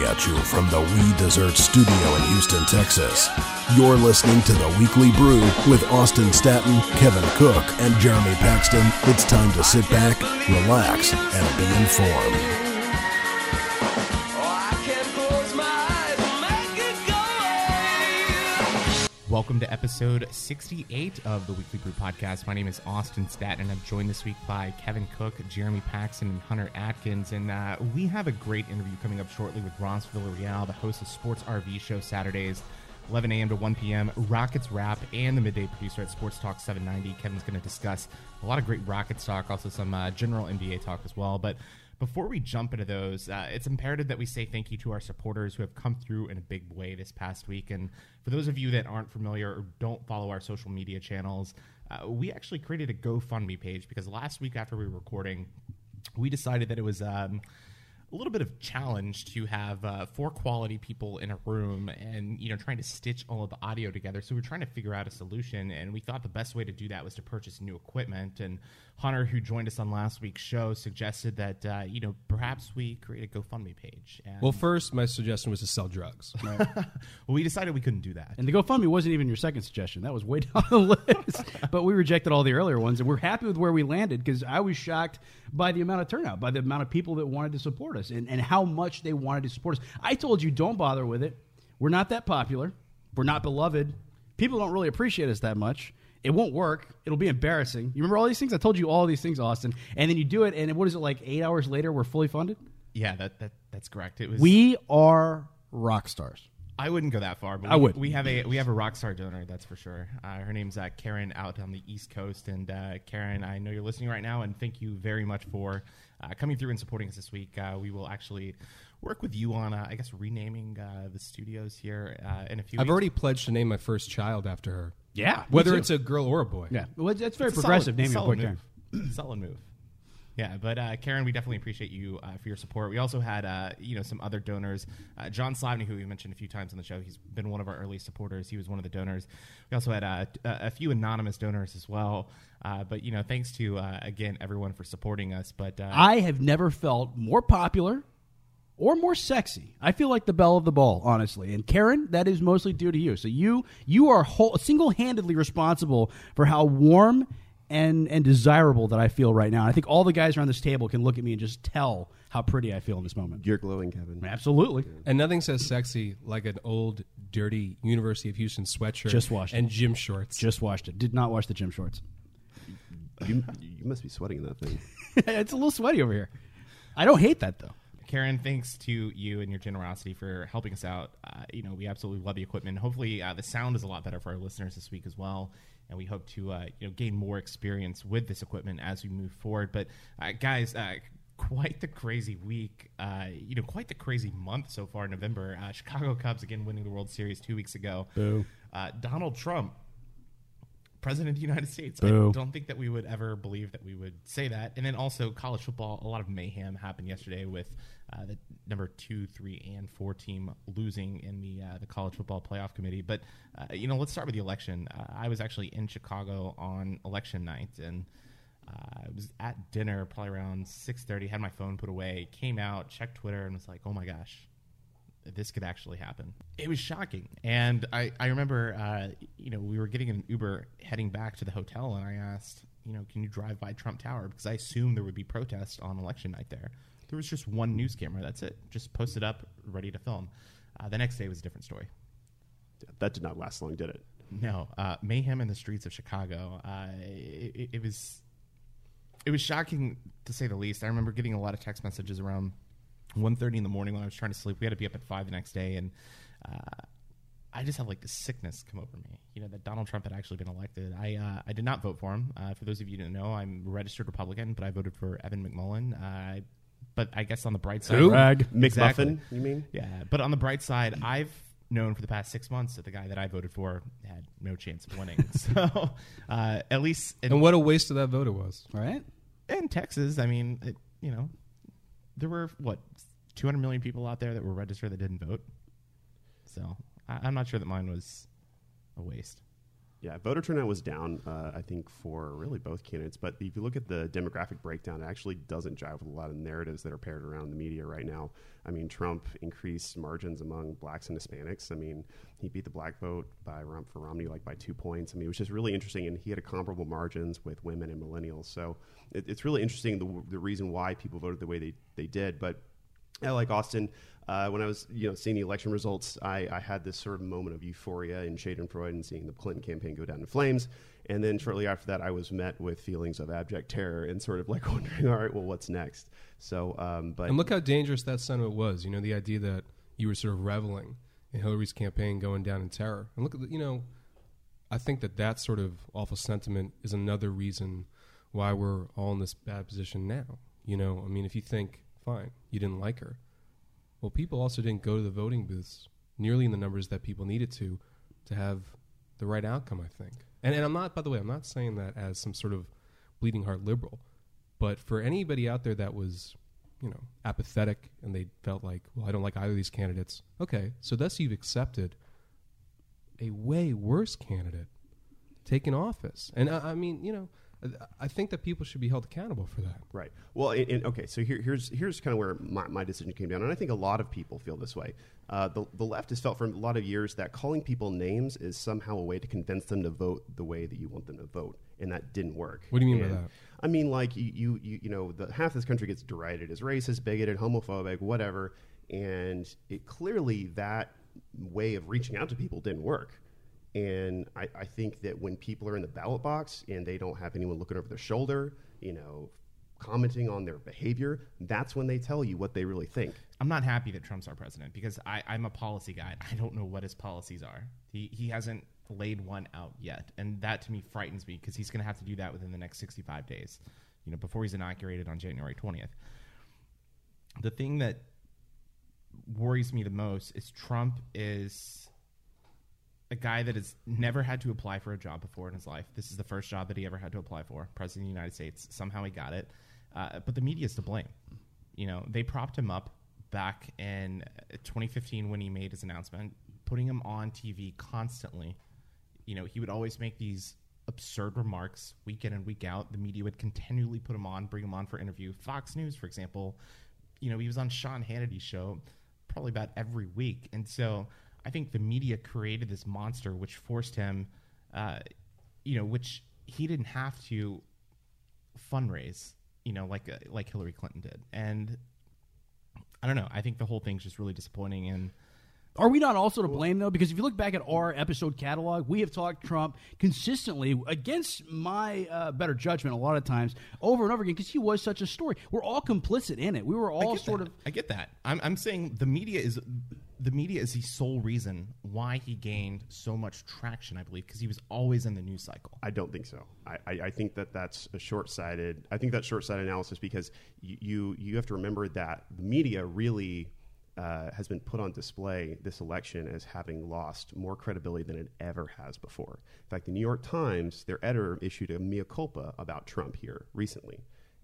coming at you from the We Dessert Studio in Houston, Texas. You're listening to the Weekly Brew with Austin Staton, Kevin Cook, and Jeremy Paxton. It's time to sit back, relax, and be informed. Welcome to episode 68 of the Weekly Brew Podcast. My name is Austin Staton, and I'm joined this week by Kevin Cook, Jeremy Paxton, and Hunter Atkins. And uh, we have a great interview coming up shortly with Ross Villarreal, the host of Sports RV Show Saturdays, 11 a.m. to 1 p.m., Rockets Wrap, and the midday producer at Sports Talk 790. Kevin's going to discuss a lot of great Rockets talk, also some uh, general NBA talk as well. But before we jump into those, uh, it's imperative that we say thank you to our supporters who have come through in a big way this past week. And for those of you that aren't familiar or don't follow our social media channels, uh, we actually created a GoFundMe page because last week after we were recording, we decided that it was. Um, a little bit of challenge to have uh, four quality people in a room and you know trying to stitch all of the audio together so we're trying to figure out a solution and we thought the best way to do that was to purchase new equipment and hunter who joined us on last week's show suggested that uh, you know perhaps we create a gofundme page and Well, first, my suggestion was to sell drugs. well, we decided we couldn't do that And the GoFundMe wasn't even your second suggestion. That was way down the list. but we rejected all the earlier ones, and we're happy with where we landed because I was shocked by the amount of turnout, by the amount of people that wanted to support us, and, and how much they wanted to support us. I told you, don't bother with it. We're not that popular. We're not beloved. People don't really appreciate us that much. It won't work. It'll be embarrassing. You remember all these things? I told you all these things, Austin. And then you do it, and what is it like? Eight hours later, we're fully funded. yeah that, that that's correct it was We are rock stars. I wouldn't go that far, but I we, would. We have a we have a rock star donor, that's for sure. Uh, her name's uh, Karen out on the East Coast, and uh, Karen, I know you're listening right now, and thank you very much for uh, coming through and supporting us this week. Uh, we will actually work with you on, uh, I guess, renaming uh, the studios here uh, in a few. I've weeks. already pledged to name my first child after her. Yeah, Whether it's a girl or a boy. yeah, well, that's very It's a progressive. solid- naming a solid boy Karen. move. solid move. Yeah, but uh, Karen, we definitely appreciate you uh, for your support. We also had, uh, you know, some other donors. Uh, John Slavny, who we mentioned a few times on the show, he's been one of our early supporters. He was one of the donors. We also had uh, t- a few anonymous donors as well. Uh, but you know, thanks to uh, again everyone for supporting us. But uh, I have never felt more popular or more sexy. I feel like the belle of the ball, honestly. And Karen, that is mostly due to you. So you you are whole, single-handedly responsible for how warm and and desirable that I feel right now. I think all the guys around this table can look at me and just tell how pretty I feel in this moment. You're glowing, Kevin. Absolutely. And nothing says sexy like an old, dirty University of Houston sweatshirt Just washed and it. gym shorts. Just washed it. Did not wash the gym shorts. You, you must be sweating in that thing. it's a little sweaty over here. I don't hate that though. Karen, thanks to you and your generosity for helping us out. Uh, you know, we absolutely love the equipment. Hopefully, uh, the sound is a lot better for our listeners this week as well. And we hope to uh, you know gain more experience with this equipment as we move forward. But uh, guys, uh, quite the crazy week. Uh, you know, quite the crazy month so far. in November, uh, Chicago Cubs again winning the World Series two weeks ago. Boo. Uh, Donald Trump president of the United States. Boo. I don't think that we would ever believe that we would say that. And then also college football, a lot of mayhem happened yesterday with uh, the number two, three, and four team losing in the uh, the college football playoff committee. But uh, you know, let's start with the election. Uh, I was actually in Chicago on election night and. Uh, I was at dinner probably around six thirty. Had my phone put away. Came out, checked Twitter, and was like, "Oh my gosh, this could actually happen. It was shocking. And I, I remember, uh, you know, we were getting an Uber heading back to the hotel, and I asked, you know, can you drive by Trump Tower? Because I assumed there would be protests on election night there. There was just one news camera. That's it. Just posted up, ready to film. Uh, the next day was a different story. That did not last long, did it? No, uh, mayhem in the streets of Chicago. Uh, it, it- it was it was shocking to say the least. I remember getting a lot of text messages around 1.30 in the morning when I was trying to sleep. We had to be up at five the next day, and uh, I just had like this sickness come over me. You know that Donald Trump had actually been elected. I uh, I did not vote for him. Uh, for those of you who don't know, I'm a registered Republican, but I voted for Evan McMullin. Uh, but I guess on the bright side, Who? Brag. Exactly. McMuffin, you mean? Yeah, but on the bright side, I've known for the past six months that the guy that I voted for had no chance of winning. so uh, at least in, And what a waste of that vote it was. right? in Texas, I mean, it, you know, there were what 200 million people out there that were registered that didn't vote. So I, I'm not sure that mine was a waste. Yeah, voter turnout was down, uh, I think, for really both candidates. But if you look at the demographic breakdown, it actually doesn't jive with a lot of narratives that are paired around the media right now. I mean, Trump increased margins among blacks and Hispanics. I mean, he beat the black vote by for Romney like by two points. I mean, it was just really interesting, and he had a comparable margins with women and millennials. So it, it's really interesting the, the reason why people voted the way they, they did. But like Austin. Uh, when I was, you know, seeing the election results, I, I had this sort of moment of euphoria in Schadenfreude and seeing the Clinton campaign go down in flames. And then shortly after that, I was met with feelings of abject terror and sort of like wondering, all right, well, what's next? So, um, but And look how dangerous that sentiment was. You know, the idea that you were sort of reveling in Hillary's campaign going down in terror. And look at, the, you know, I think that that sort of awful sentiment is another reason why we're all in this bad position now. You know, I mean, if you think, fine, you didn't like her. Well, people also didn't go to the voting booths nearly in the numbers that people needed to to have the right outcome, I think. And, and I'm not, by the way, I'm not saying that as some sort of bleeding heart liberal. But for anybody out there that was, you know, apathetic and they felt like, well, I don't like either of these candidates. Okay, so thus you've accepted a way worse candidate taking office. And I, I mean, you know, I- I think that people should be held accountable for that. Right. Well, and, and- okay. So here, here's here's kind of where my, my decision came down, and I think a lot of people feel this way. Uh, the the left has felt for a lot of years that calling people names is somehow a way to convince them to vote the way that you want them to vote, and that didn't work. What do you mean by that? I mean, like you, you, you, you know, the half this country gets derided as racist, bigoted, homophobic, whatever, and it clearly that way of reaching out to people didn't work. And I, I think that when people are in the ballot box and they don't have anyone looking over their shoulder, you know, commenting on their behavior, that's when they tell you what they really think. I'm not happy that Trump's our president because I, I'm a policy guy. I don't know what his policies are. He he hasn't laid one out yet, and that to me frightens me because he's going to have to do that within the next 65 days. You know, before he's inaugurated on January 20th. The thing that worries me the most is Trump is a guy that has never had to apply for a job before in his life. This is the first job that he ever had to apply for, president of the United States. Somehow he got it, uh, but the media is to blame. You know, they propped him up back in uh, 2015 when he made his announcement, putting him on TV constantly. You know, he would always make these absurd remarks week in and week out. The media would continually put him on, bring him on for interview. Fox News, for example, you know, he was on Sean Hannity's show probably about every week. And so I think the media created this monster which forced him, uh, you know, which he didn't have to fundraise, you know, like uh, like Hillary Clinton did. And I don't know. I think the whole thing's just really disappointing. And Are we not also to blame though? Because if you look back at our episode catalog, we have talked Trump consistently against my uh, better judgment a lot of times over and over again because he was such a story. We're all complicit in it. We were all sort that. of. I get that. I'm, I'm saying the media is the media is the sole reason why he gained so much traction. I believe because he was always in the news cycle. I don't think so. I, I, I think that that's a short-sighted. I think that's short-sighted analysis because you you, you have to remember that the media really uh, has been put on display this election as having lost more credibility than it ever has before. In fact, the New York Times, their editor issued a mea culpa about Trump here recently,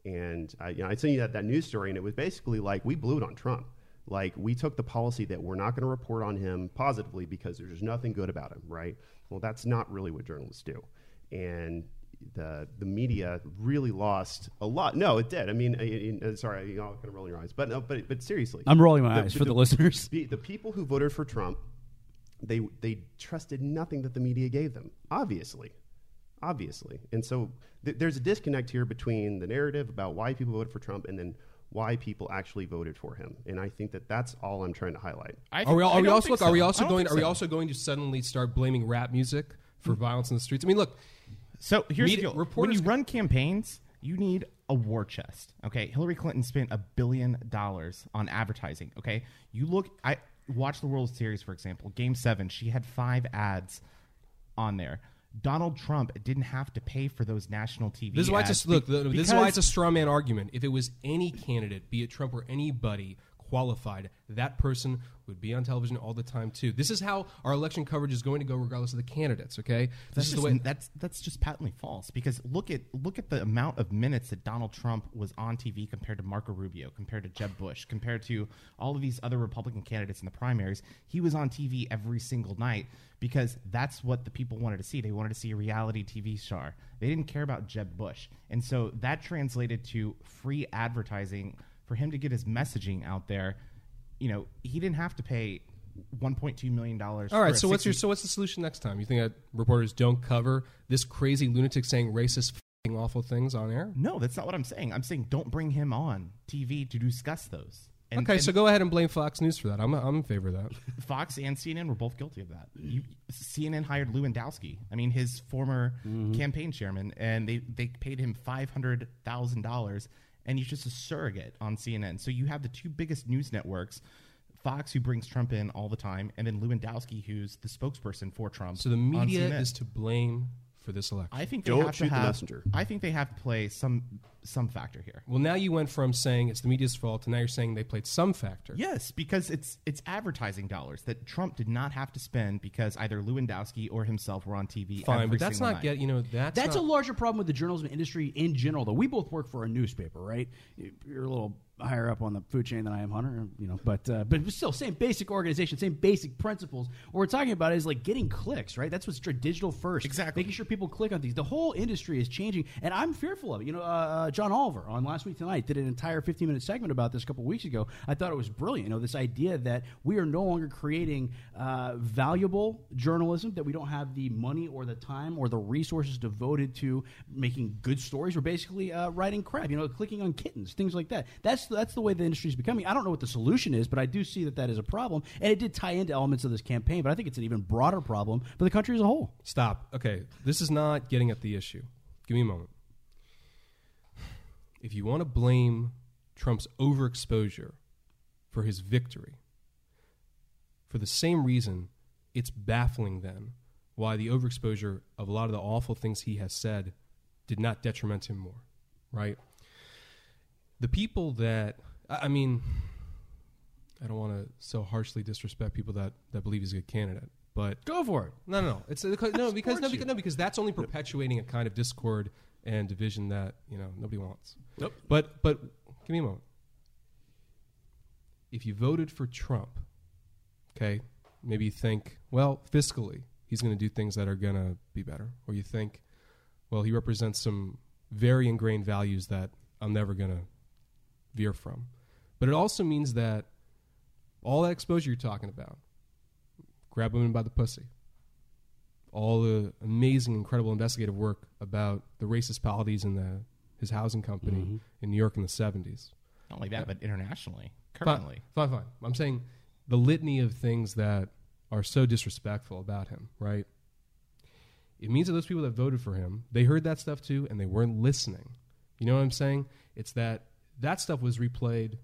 and I, you know, I sent you that, that news story, and it was basically like we blew it on Trump. Like we took the policy that we're not going to report on him positively because there's nothing good about him, right? Well, that's not really what journalists do, and the the media really lost a lot. No, it did. I mean, in, in, sorry, you know, kind of rolling your eyes, but no, but but seriously, I'm rolling my eyes for the listeners. The, the people who voted for Trump, they they trusted nothing that the media gave them. Obviously, obviously, and so th- there's a disconnect here between the narrative about why people voted for Trump and then why people actually voted for him. And I think that that's all I'm trying to highlight. I Are we, I are we also think look? Are we also going? think Are we also going to suddenly start blaming rap music for mm-hmm. violence in the streets? I mean, look, So here's Media- the deal: when you run campaigns, you need a war chest. Okay, Hillary Clinton spent a billion dollars on advertising. Okay, you look. I watch the World Series, for example. Game Seven, she had five ads on there. Donald Trump didn't have to pay for those national TV. This is why it's a, look. This is why it's a straw man argument. If it was any candidate, be it Trump or anybody, qualified, that person would be on television all the time too. This is how our election coverage is going to go, regardless of the candidates. Okay, this That's is just, the way. that's that's just patently false because look at look at the amount of minutes that Donald Trump was on TV compared to Marco Rubio, compared to Jeb Bush, compared to all of these other Republican candidates in the primaries. He was on TV every single night because that's what the people wanted to see. They wanted to see a reality TV star. They didn't care about Jeb Bush, and so that translated to free advertising for him to get his messaging out there. You know, he didn't have to pay. 1.2 million dollars. All right, so what's your so what's the solution next time? You think that reporters don't cover this crazy lunatic saying racist, fing awful things on air? No, that's not what I'm saying. I'm saying don't bring him on TV to discuss those. And, okay, and so go ahead and blame Fox News for that. I'm I'm in favor of that. Fox and CNN were both guilty of that. You, CNN hired Lewandowski. I mean, his former mm-hmm. campaign chairman, and they they paid him five hundred thousand dollars, and he's just a surrogate on CNN. So you have the two biggest news networks. Fox, who brings Trump in all the time, and then Lewandowski, who's the spokesperson for Trump. So the media is to blame for this election. I think they Don't have shoot to the have. messenger. I think they have to play some some factor here. well, now you went from saying it's the media's fault to now you're saying they played some factor. Yes, because it's it's advertising dollars that Trump did not have to spend because either Lewandowski or himself were on TV. Fine, every but that's not night. get you know that's That's not, a larger problem with the journalism industry in general, though. We both work for a newspaper, right? You're a little higher up on the food chain than I am, Hunter. You know, but uh, but still, same basic organization, same basic principles. What we're talking about is like getting clicks, right? That's what's digital first. Exactly. making sure people click on these. The whole industry is changing, and I'm fearful of it. You know, uh, John Oliver on last week tonight did an entire 15 minute segment about this a couple weeks ago. I thought it was brilliant. You know, this idea that we are no longer creating uh, valuable journalism, that we don't have the money or the time or the resources devoted to making good stories. We're basically uh, writing crap. You know, clicking on kittens, things like that. That's that's the way the industry is becoming. I don't know what the solution is, but I do see that that is a problem, and it did tie into elements of this campaign. But I think it's an even broader problem for the country as a whole. Stop. Okay, this is not getting at the issue. Give me a moment. If you want to blame Trump's overexposure for his victory, for the same reason, it's baffling then why the overexposure of a lot of the awful things he has said did not detriment him more, right? The people that, I mean, I don't want to so harshly disrespect people that, that believe he's a good candidate, but Go for it. no, no, no. It's no because no because no because that's only perpetuating a kind of discord and division that you know nobody wants. Nope. But but give me a moment. If you voted for Trump, okay, maybe you think, well, fiscally, he's going to do things that are going to be better, or you think, well, he represents some very ingrained values that I'm never going to veer from. But it also means that all that exposure you're talking about, grab women by the pussy, all the amazing, incredible investigative work about the racist policies in the his housing company in New York in the 70s. Not only that, but internationally, Fine, currently. fine, fine. I'm saying the litany of things that are so disrespectful about him, right? It means that those people that voted for him, they heard that stuff too, and they weren't listening. You know what I'm saying? It's that that stuff was replayed,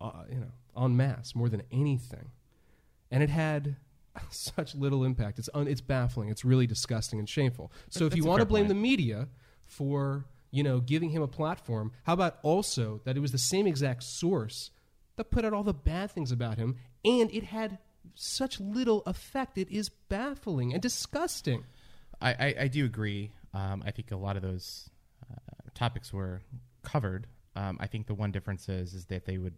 uh, you know, en masse more than anything, and it had such little impact. It's un- it's baffling. It's really disgusting and shameful. So if that's you a want to fair blame point. the media for you know giving him a platform, how about also that it was the same exact source that put out all the bad things about him, and it had such little effect. It is baffling and disgusting. I, I, I do agree. Um, I think a lot of those uh, topics were covered. Um, I think the one difference is is that they would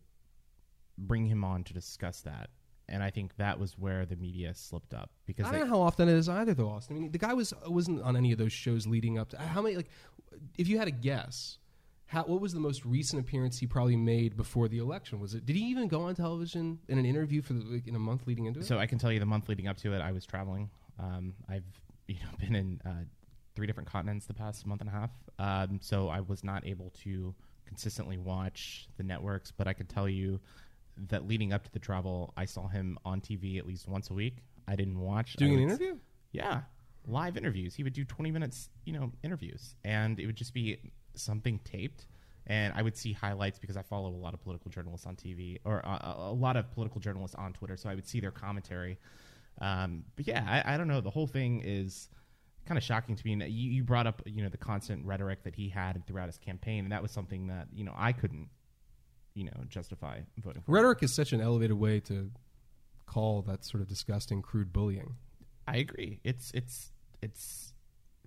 bring him on to discuss that, and I think that was where the media slipped up because I don't know how often it is either, though, Austin. I mean, the guy was wasn't on any of those shows leading up to how many. Like, if you had a guess, how what was the most recent appearance he probably made before the election? Was it? Did he even go on television in an interview for the, like, in a month leading into it? So I can tell you the month leading up to it, I was traveling. Um, I've you know been in uh, three different continents the past month and a half, um, so I was not able to consistently watch the networks. But I could tell you that leading up to the travel, I saw him on TV at least once a week. I didn't watch doing an interview. Yeah, live interviews. He would do twenty minutes, you know, interviews, and it would just be something taped. And I would see highlights because I follow a lot of political journalists on TV or a, a lot of political journalists on Twitter, so I would see their commentary. Um, but yeah, I, I don't know. The whole thing is kind of shocking to me. And You, you brought up, you know, the constant rhetoric that he had throughout his campaign, and that was something that you know I couldn't you know, justify voting for. Rhetoric is such an elevated way to call that sort of disgusting, crude bullying. I agree. It's it's it's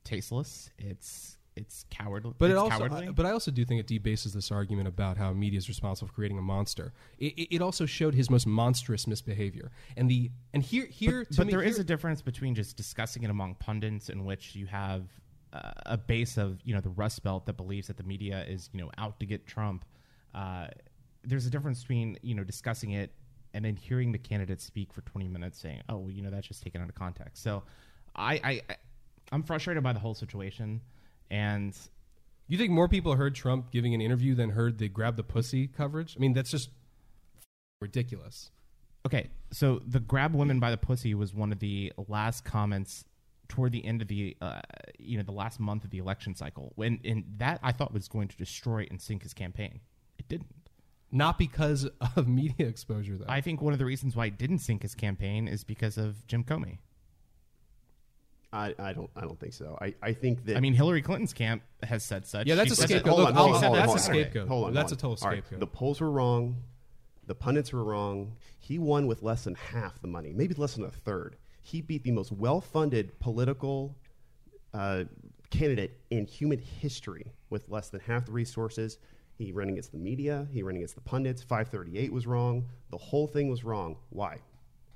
tasteless. It's it's cowardly. But it's it also, cowardly. I, but I also do think it debases this argument about how media is responsible for creating a monster. It, it, it also showed his most monstrous misbehavior, and the and here here but, to but me, there is here- a difference between just discussing it among pundits, in which you have uh, a base of you know the Rust Belt that believes that the media is you know out to get Trump. Uh, there's a difference between you know discussing it and then hearing the candidate speak for 20 minutes, saying, "Oh, well, you know that's just taken out of context." So, I, I, I'm frustrated by the whole situation, and You think more people heard Trump giving an interview than heard the grab the pussy coverage? I mean, that's just ridiculous. Okay, so the grab women by the pussy was one of the last comments toward the end of the uh, you know the last month of the election cycle. When and that I thought was going to destroy and sink his campaign. It didn't. Not because of media exposure, though. I think one of the reasons why it didn't sink his campaign is because of Jim Comey. I, I don't I don't think so. I, I think that I mean, Hillary Clinton's camp has said such. Yeah, that's She a scapegoat. Hold Look, on, hold on, hold on, that's a hold on. scapegoat. Hold on, That's hold a total on. All right, scapegoat. The polls were wrong. The pundits were wrong. He won with less than half the money, maybe less than a third. He beat the most well-funded political uh, candidate in human history with less than half the resources. He ran against the media. He ran against the pundits. 538 was wrong. The whole thing was wrong. Why?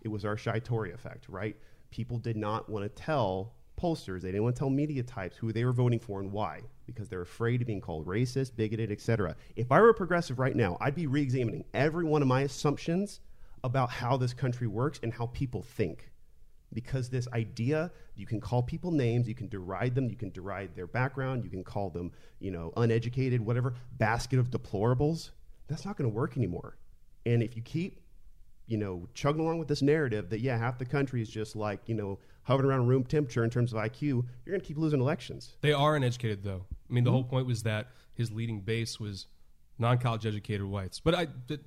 It was our Shy Tory effect, right? People did not want to tell pollsters, they didn't want to tell media types who they were voting for and why, because they're afraid of being called racist, bigoted, etc. If I were a progressive right now, I'd be re-examining every one of my assumptions about how this country works and how people think because this idea you can call people names you can deride them you can deride their background you can call them you know uneducated whatever basket of deplorables that's not going to work anymore and if you keep you know chugging along with this narrative that yeah half the country is just like you know hovering around room temperature in terms of iq you're going to keep losing elections They are uneducated, though. I mean, the Mm-hmm. whole point was that his leading base was non-college educated whites. But I, but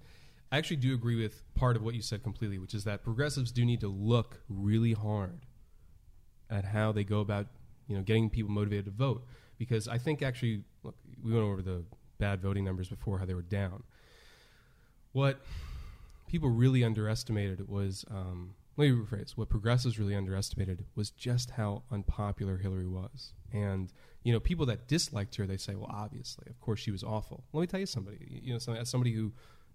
I actually do agree with part of what you said completely, which is that progressives do need to look really hard at how they go about, you know, getting people motivated to vote. Because I think actually, look, we went over the bad voting numbers before, how they were down. What people really underestimated was um, let me rephrase what progressives really underestimated was just how unpopular hillary was and you know people that disliked her they say well obviously of course she was awful let me tell you somebody you know as somebody who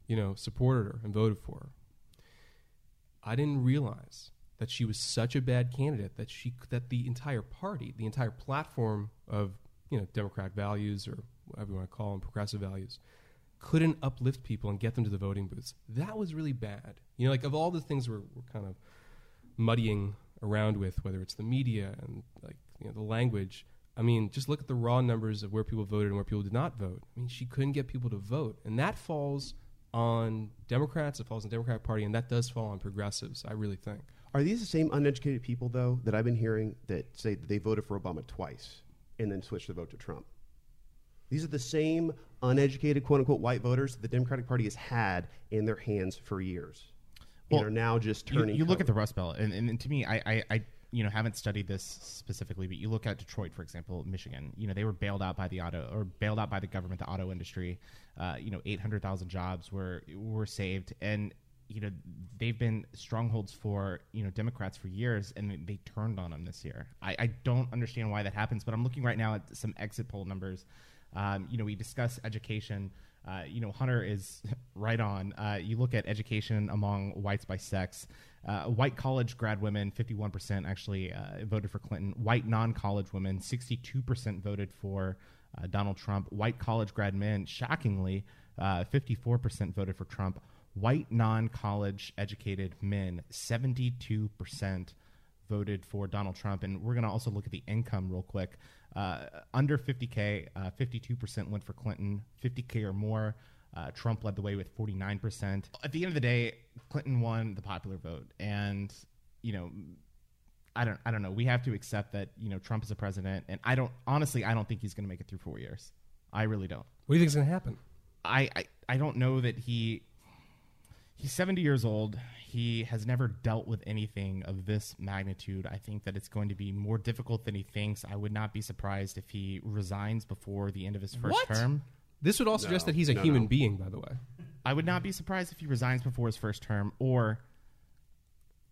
you know supported her and voted for her i didn't realize that she was such a bad candidate that she that the entire party the entire platform of you know democratic values or whatever you want to call them progressive values couldn't uplift people and get them to the voting booths. That was really bad. You know, like of all the things we're, we're kind of muddying around with, whether it's the media and like you know the language. I mean, just look at the raw numbers of where people voted and where people did not vote. I mean, she couldn't get people to vote, and that falls on Democrats. It falls on the Democratic Party, and that does fall on progressives. I really think. are these the same uneducated people though that i've been hearing that say that they voted for obama twice and then switched the vote to trump These are the same uneducated, quote unquote, white voters that the Democratic Party has had in their hands for years. Well, and are now just turning. you look at the. Rust Belt, and, and, and to me, I, I, I, you know, haven't studied this specifically, but you look at Detroit, for example, Michigan. You know, they were bailed out by the auto or bailed out by the government, the auto industry. Uh, you know, eight hundred thousand jobs were were saved, and you know they've been strongholds for you know Democrats for years, and they turned on them this year. I, I don't understand why that happens, but I'm looking right now at some exit poll numbers. Um, you know, we discuss education. Uh, you know, Hunter is right on. Uh, you look at education among whites by sex. Uh, white college grad women, 51% actually uh, voted for Clinton. White non college women, 62% voted for uh, Donald Trump. White college grad men, shockingly, uh, 54% voted for Trump. White non college educated men, 72% voted for Donald Trump. And we're going to also look at the income real quick. Uh, under 50K, uh, 52% went for Clinton, 50K or more. Uh, Trump led the way with 49%. At the end of the day, Clinton won the popular vote. And, you know, I don't, I don't know. We have to accept that, you know, Trump is a president. And I don't, honestly, I don't think he's going to make it through four years. I really don't. What do you think is going to happen? I, I, I don't know that he he's 70 years old. He has never dealt with anything of this magnitude. I think that it's going to be more difficult than he thinks. I would not be surprised if he resigns before the end of his first What? term. This would all suggest No, that he's a no, human no. being, by the way. I would not be surprised if he resigns before his first term or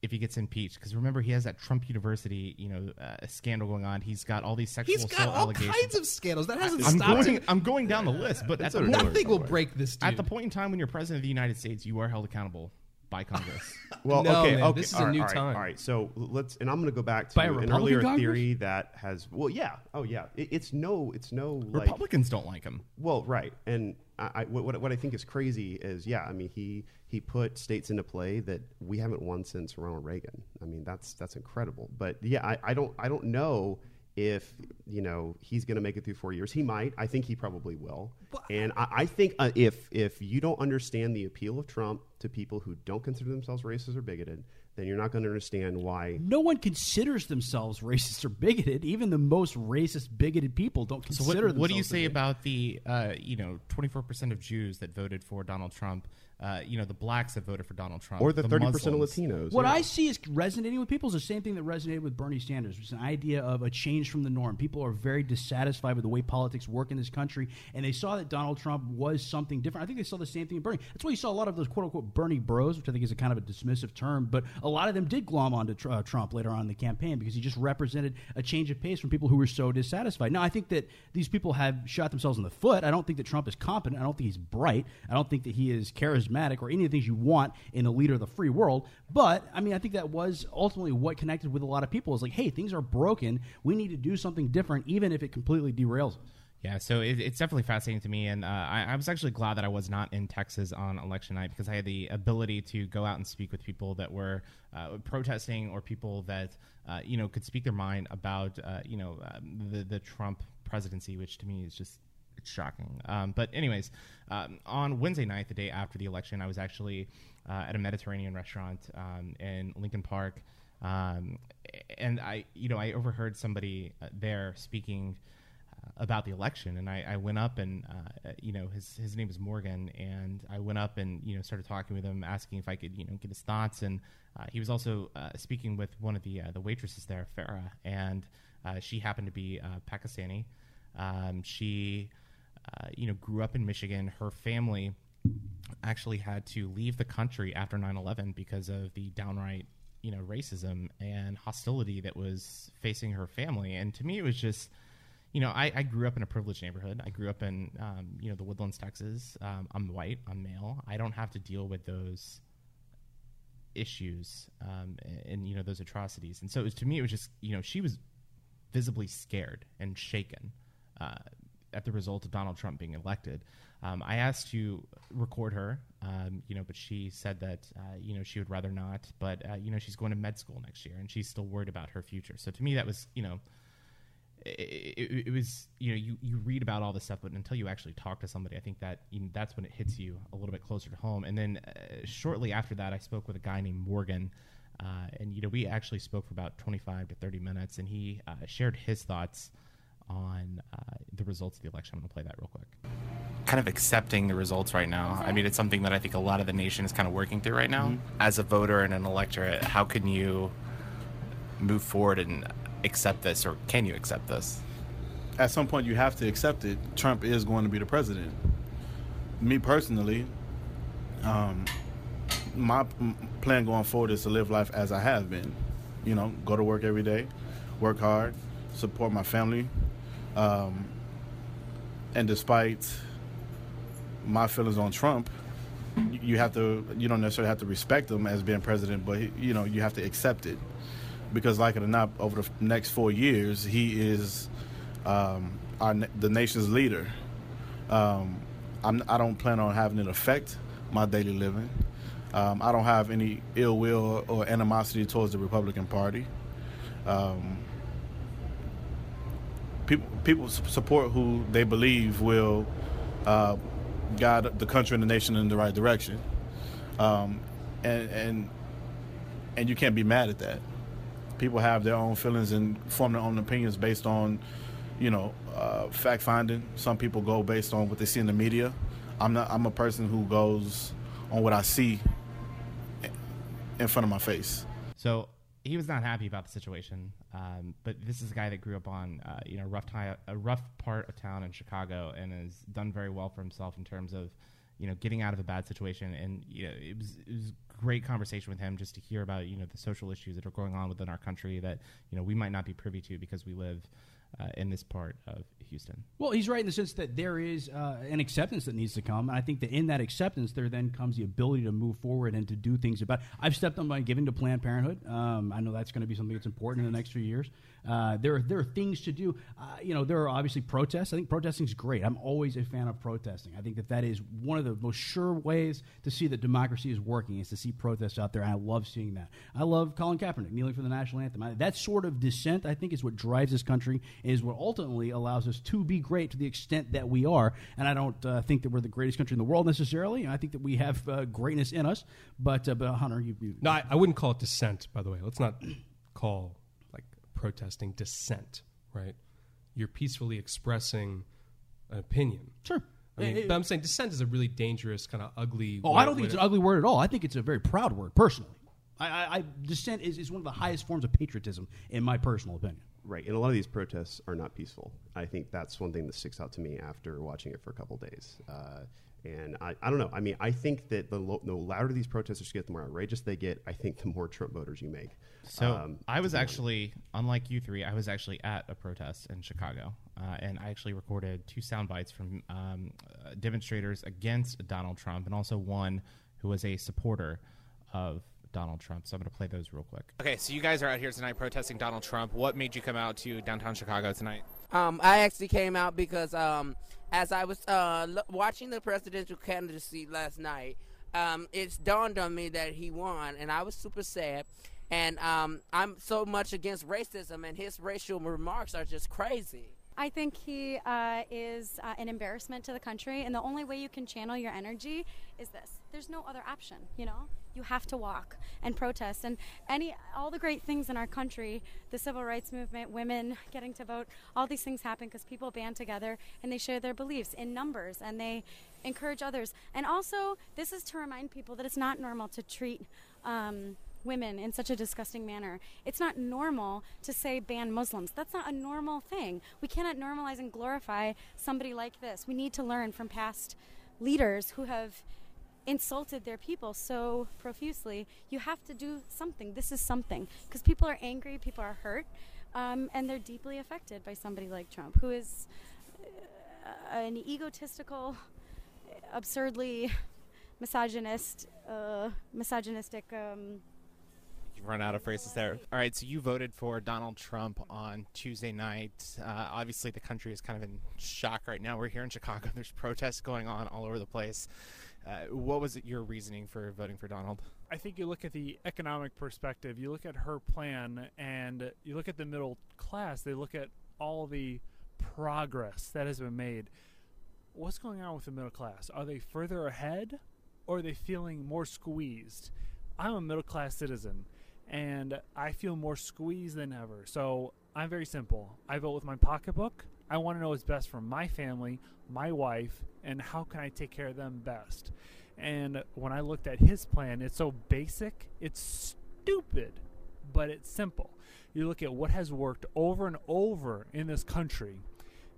if he gets impeached. Because remember, he has that Trump University, you know, uh, scandal going on. He's got all these sexual He's got assault all allegations. kinds of scandals. That hasn't I'm stopped going. I'm going down the list, but at the, what it point. Nothing will break this dude. at the point in time when you're president of the United States, you are held accountable by Congress. Well, No, okay, man, okay. this is a new all right, time. All right, so let's, and I'm going to go back to By an earlier Congress? theory that has, well, yeah, oh yeah, it, it's no, it's no like, Republicans don't like him. well, right, and I, I what, what- I think is crazy is, yeah, I mean, he he put states into play that we haven't won since Ronald Reagan. I mean, that's that's incredible. But yeah, I, I don't I don't know if you know he's going to make it through four years. He might. I think he probably will. And I, I think uh, if if you don't understand the appeal of Trump to people who don't consider themselves racist or bigoted, then you're not going to understand why. No one considers themselves racist or bigoted. Even the most racist, bigoted people don't So consider what, what do you say bigoted. about the uh, you know 24 percent of Jews that voted for Donald Trump? Uh, you know the blacks that voted for Donald Trump, Or the thirty percent of Latinos. What yeah. I see is resonating with people is the same thing that resonated with Bernie Sanders, which is an idea of a change from the norm. People are very dissatisfied with the way politics work in this country, and they saw that Donald Trump was something different. I think they saw the same thing in Bernie. That's why you saw a lot of those quote unquote Bernie bros, which I think is a kind of a dismissive term, but a lot of them did glom onto tr- uh, Trump later on in the campaign because he just represented a change of pace from people who were so dissatisfied. Now, I think that these people have shot themselves in the foot. I don't think that Trump is competent. I don't think he's bright. I don't think that he is charismatic or any of the things you want in a leader of the free world. But I mean, I think that was ultimately what connected with a lot of people. Is like, hey, things are broken. We need to do something different, even if it completely derails us. Yeah, so it, it's definitely fascinating to me, and uh, I, I was actually glad that I was not in Texas on election night because I had the ability to go out and speak with people that were uh, protesting or people that uh, you know could speak their mind about uh, you know um, the the Trump presidency, which to me is just it's shocking. Um, but anyways, um, on Wednesday night, the day after the election, I was actually uh, at a Mediterranean restaurant um, in Lincoln Park, um, and I you know I overheard somebody uh, there speaking uh, about the election, and I, I went up and uh, you know his his name is Morgan, and I went up and you know started talking with him, asking if I could you know get his thoughts, and uh, he was also uh, speaking with one of the the waitresses there, Farah, and she happened to be Pakistani. Um, she uh, you know grew up in Michigan. Her family actually had to leave the country after 9/11 because of the downright you know racism and hostility that was facing her family, and to me it was just you know, I, I grew up in a privileged neighborhood. I grew up in, um, you know, the Woodlands, Texas. Um, I'm white. I'm male. I don't have to deal with those issues um, and, you know, those atrocities. And so it was, to me, it was just, you know, she was visibly scared and shaken uh, at the result of Donald Trump being elected. Um, I asked to record her, um, you know, but she said that, uh, you know, she would rather not. But, uh, you know, she's going to med school next year and she's still worried about her future. So to me, that was, you know, it, it, it was you know you, you read about all this stuff but until you actually talk to somebody i think that you know, that's when it hits you a little bit closer to home and then uh, shortly after that i spoke with a guy named morgan uh, and you know we actually spoke for about 25 to 30 minutes and he uh, shared his thoughts on uh, the results of the election. I'm going to play that real quick. Kind of accepting the results right now. I mean it's something that i think a lot of the nation is kind of working through right now. As a voter and an electorate how can you move forward and accept this or can you accept this? At some point you have to accept it. Trump is going to be the president. Me personally, um, my m- plan going forward is to live life as I have been. You know, go to work every day, work hard, support my family, um, and despite my feelings on Trump, you- have to you don't necessarily have to respect him as being president, but you know you have to accept it because like it or not, over the next four years, he is um, our the nation's leader. Um, I'm, I don't plan on having it affect my daily living. Um, I don't have any ill will or animosity towards the Republican Party. Um, people support who they believe will uh, guide the country and the nation in the right direction, um, and and and you can't be mad at that people have their own feelings and form their own opinions based on, you know, uh, fact finding. Some people go based on what they see in the media. I'm not. I'm a person who goes on what I see in front of my face. So he was not happy about the situation. Um, but this is a guy that grew up on, uh, you know, rough a rough part of town in Chicago and has done very well for himself in terms of, you know, getting out of a bad situation. And you know, it was it was great conversation with him just to hear about you know the social issues that are going on within our country that you know we might not be privy to because we live uh, in this part of Houston. Well, he's right in the sense that there is uh, an acceptance that needs to come, and I think that in that acceptance, there then comes the ability to move forward and to do things about. I've stepped on my giving to Planned Parenthood. Um, I know that's going to be something that's important in the next few years. Uh, there, are, there are things to do. Uh, you know, there are obviously protests. I think protesting is great. I'm always a fan of protesting. I think that that is one of the most sure ways to see that democracy is working is to see protests out there. And I love seeing that. I love Colin Kaepernick kneeling for the national anthem. I, that sort of dissent, I think, is what drives this country. Is what ultimately allows us to be great to the extent that we are. And I don't uh, think that we're the greatest country in the world necessarily. I think that we have uh, greatness in us. But, uh, but Hunter, you, you No, I, I wouldn't call it dissent. By the way, let's not call protesting dissent. Right? You're peacefully expressing an opinion. sure. I mean, eh, but I'm saying dissent is a really dangerous, kind of ugly. Oh, word I don't think it's it- an ugly word at all. I think it's a very proud word, personally. I, I, I dissent is, is one of the highest forms of patriotism, in my personal opinion. Right, and a lot of these protests are not peaceful. I think that's one thing that sticks out to me after watching it for a couple days. Uh, and I, I don't know. I mean, I think that the, lo- the louder these protesters get, the more outrageous they get. I think the more Trump voters you make. So Um, I was actually, unlike you three, I was actually at a protest in Chicago, uh, and I actually recorded two sound bites from um, uh, demonstrators against Donald Trump, and also one who was a supporter of Donald Trump. So I'm going to play those real quick. Okay, so you guys are out here tonight protesting Donald Trump. What made you come out to downtown Chicago tonight? Um, I actually came out because um, as I was uh, l- watching the presidential candidacy last night, um, it's dawned on me that he won, and I was super sad. And um, I'm so much against racism, and his racial remarks are just crazy. I think he uh, is uh, an embarrassment to the country, and the only way you can channel your energy is this. There's no other option, you know. You have to walk and protest, and any all the great things in our country, the civil rights movement, women getting to vote, all these things happen because people band together and they share their beliefs in numbers, and they encourage others. And also, this is to remind people that it's not normal to treat. Um, women in such a disgusting manner. It's not normal to say ban Muslims. That's not a normal thing. We cannot normalize and glorify somebody like this. We need to learn from past leaders who have insulted their people so profusely. You have to do something. This is something. Because people are angry, people are hurt, um, and they're deeply affected by somebody like Trump, who is uh, an egotistical, absurdly misogynist, uh, misogynistic. Um, You've run out of phrases there. All right, so you voted for Donald Trump on Tuesday night. Uh, obviously, the country is kind of in shock right now. We're here in Chicago. There's protests going on all over the place. Uh, what was it, your reasoning for voting for Donald? I think you look at the economic perspective, you look at her plan, and you look at the middle class, they look at all the progress that has been made. What's going on with the middle class? Are they further ahead or are they feeling more squeezed? I'm a middle class citizen and I feel more squeezed than ever. So I'm very simple. I vote with my pocketbook. I want to know what's best for my family, my wife, and how can I take care of them best. And when I looked at his plan, it's so basic, it's stupid, but it's simple. You look at what has worked over and over in this country,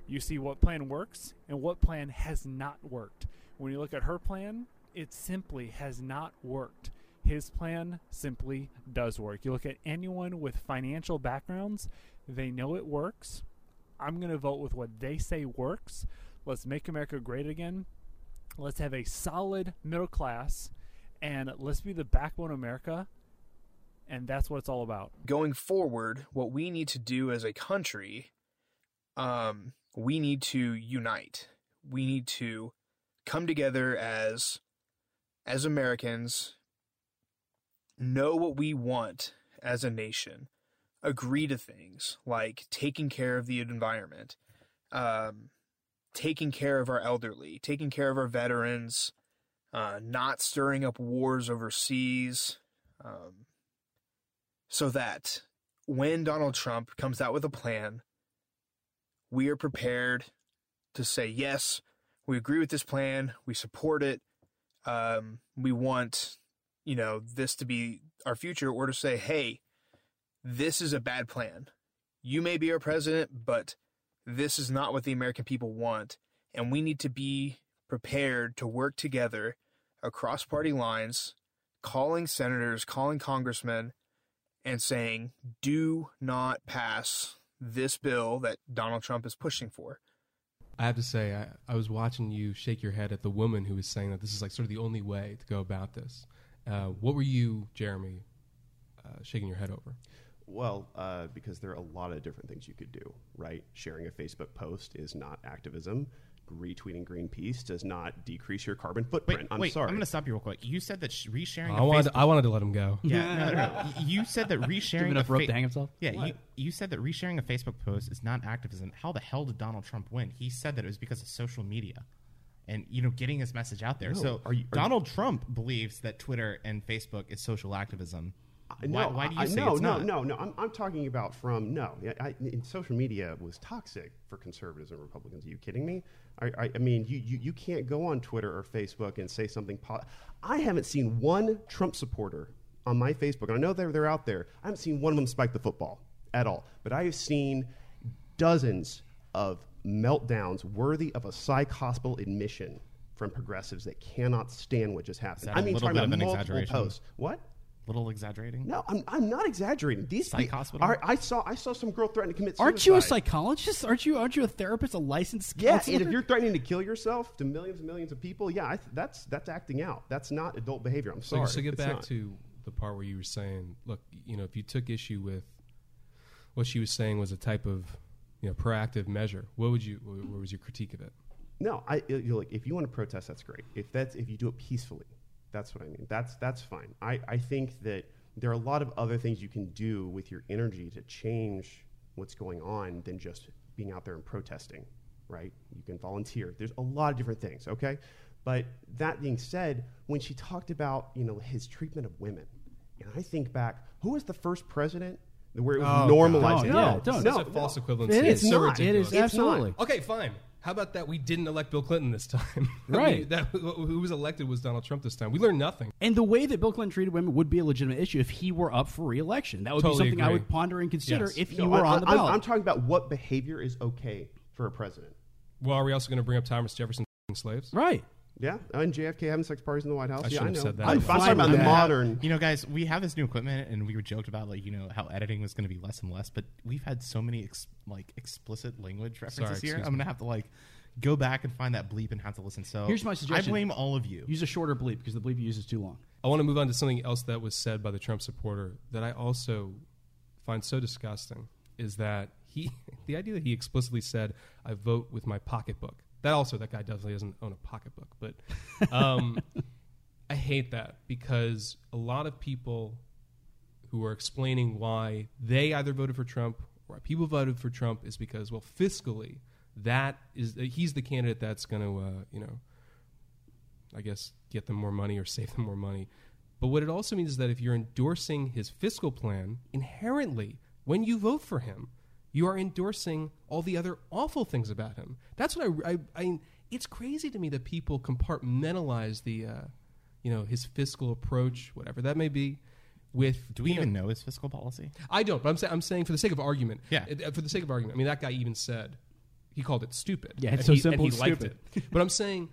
you see what plan works and what plan has not worked. When you look at her plan, it simply has not worked. His plan simply does work. You look at anyone with financial backgrounds, they know it works. I'm going to vote with what they say works. Let's make America great again. Let's have a solid middle class and let's be the backbone of America. And that's what it's all about. going forward, what we need to do as a country, um, we need to unite. We need to come together as as Americans, know what we want as a nation, agree to things like taking care of the environment, um, taking care of our elderly, taking care of our veterans, uh, not stirring up wars overseas. Um, so that when Donald Trump comes out with a plan, we are prepared to say, yes, we agree with this plan, we support it, um, we want, you know, this to be our future, or to say, hey, this is a bad plan. You may be our president, but this is not what the American people want, and we need to be prepared to work together across party lines, calling senators, calling congressmen, and saying, do not pass this bill that Donald Trump is pushing for. I have to say, I, I was watching you shake your head at the woman who was saying that this is like sort of the only way to go about this. Uh, what were you, Jeremy, uh, shaking your head over? Well, uh, because there are a lot of different things you could do, right? Sharing a Facebook post is not activism. Retweeting Greenpeace does not decrease your carbon footprint. Wait, I'm wait, sorry. I'm going to stop you real quick. You said that sh- resharing. I a wanted, Facebook- I wanted to let him go. Yeah, no, no, no. You said that resharing enough a rope to hang himself? Yeah, you, you said that resharing a Facebook post is not activism. How the hell did Donald Trump win? He said that it was because of social media, and you know, getting his message out there. No, so are you- are Donald Trump believes that Twitter and Facebook is social activism. I- Why, no, why do you I- say no, it's no, not? no, no? I'm, I'm talking about from no. I, in social media was toxic for conservatives and Republicans. Are you kidding me? I, I, I mean, you, you you can't go on Twitter or Facebook and say something. Po- I haven't seen one Trump supporter on my Facebook, and I know they're they're out there. I haven't seen one of them spike the football at all. But I have seen dozens of meltdowns worthy of a psych hospital admission from progressives that cannot stand what just happened. I mean, talking about multiple posts. What? Little exaggerating. No, I'm, I'm not exaggerating. These Psych pe- hospital? Are, I saw I saw some girl threatening to commit suicide. Aren't you a psychologist? Aren't you? Aren't you a therapist? A licensed Yeah, counselor? and if you're threatening to kill yourself to millions and millions of people, yeah, I th- that's that's acting out. That's not adult behavior. I'm sorry. so get It's back not. to the part where you were saying, look, you know, if you took issue with what she was saying was a type of, you know, proactive measure, what would you? What, what was your critique of it? No, I you know, like if you want to protest, that's great. If that's if you do it peacefully, that's what I mean. That's that's fine. I, I think that there are a lot of other things you can do with your energy to change what's going on than just being out there and protesting, right? You can volunteer. There's a lot of different things, okay? But that being said, when she talked about, you know, his treatment of women, and I think back, who was the first president where it was Oh, normalized? God. No, Yeah, don't. no, Such a false no. equivalency. It It's is. so not. It is ridiculous. It's not. absolutely. Okay, fine. How about that? We didn't elect Bill Clinton this time. I Right. mean, that, who was elected was Donald Trump this time. We learned nothing. And the way that Bill Clinton treated women would be a legitimate issue if he were up for re-election. That would Totally be something I would ponder and consider Yes. if he No, were I, on the I'm- ballot. I'm talking about what behavior is okay for a president. Well, are we also going to bring up Thomas Jefferson slaves? right. Yeah, oh, and JFK having sex parties in the White House. I yeah, should I have know. said that. I'm, I'm I'm fine talking about the that. modern. You know, guys, we have this new equipment, and we were joked about like you know how editing was going to be less and less, but we've had so many ex- like explicit language references Sorry, here. excuse I'm going to have to like go back and find that bleep and have to listen. So Here's my suggestion. I blame all of you. Use a shorter bleep because the bleep you use is too long. I want to move on to something else that was said by the Trump supporter that I also find so disgusting is that he, the idea that he explicitly said, "I vote with my pocketbook." That also, that guy definitely doesn't own a pocketbook, but um, I hate that because a lot of people who are explaining why they either voted for Trump or why people voted for Trump is because, well, fiscally, that is he's the candidate that's going to, uh, you know, I guess, get them more money or save them more money. But what it also means is that if you're endorsing his fiscal plan, inherently, when you vote for him, you are endorsing all the other awful things about him. That's what I, I, I it's crazy to me that people compartmentalize the, uh, you know, his fiscal approach, whatever that may be. With Do we even know his fiscal policy? I don't, but I'm, sa- I'm saying for the sake of argument. Yeah. uh, For the sake of argument. I mean, that guy even said, he called it stupid. Yeah, it's And so he- simple And he liked stupid. it. But I'm saying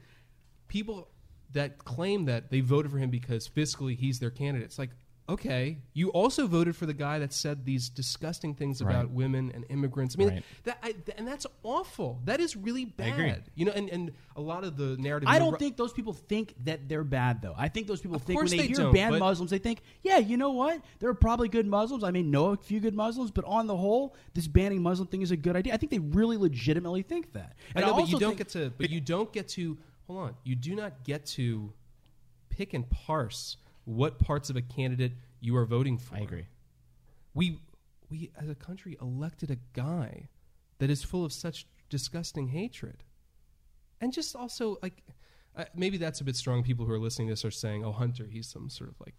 people that claim that they voted for him because fiscally he's their candidate. It's like, okay, you also voted for the guy that said these disgusting things about Right. women and immigrants. I mean, Right. that, I, th- and that's awful. That is really bad. agree. You know, and, and a lot of the narrative. I don't think those people think that they're bad, though. I think those people Of think when they, they hear but- Muslims, they think, yeah, you know what? There are probably good Muslims. I may know a few good Muslims, but on the whole, this banning Muslim thing is a good idea. I think they really legitimately think that. I know, but you don't get to. But you don't get to. Hold on. You do not get to pick and parse what parts of a candidate you are voting for. I agree. We we as a country elected a guy that is full of such disgusting hatred, and just also like uh, maybe that's a bit strong. People who are listening to this are saying, "Oh, Hunter, he's some sort of like."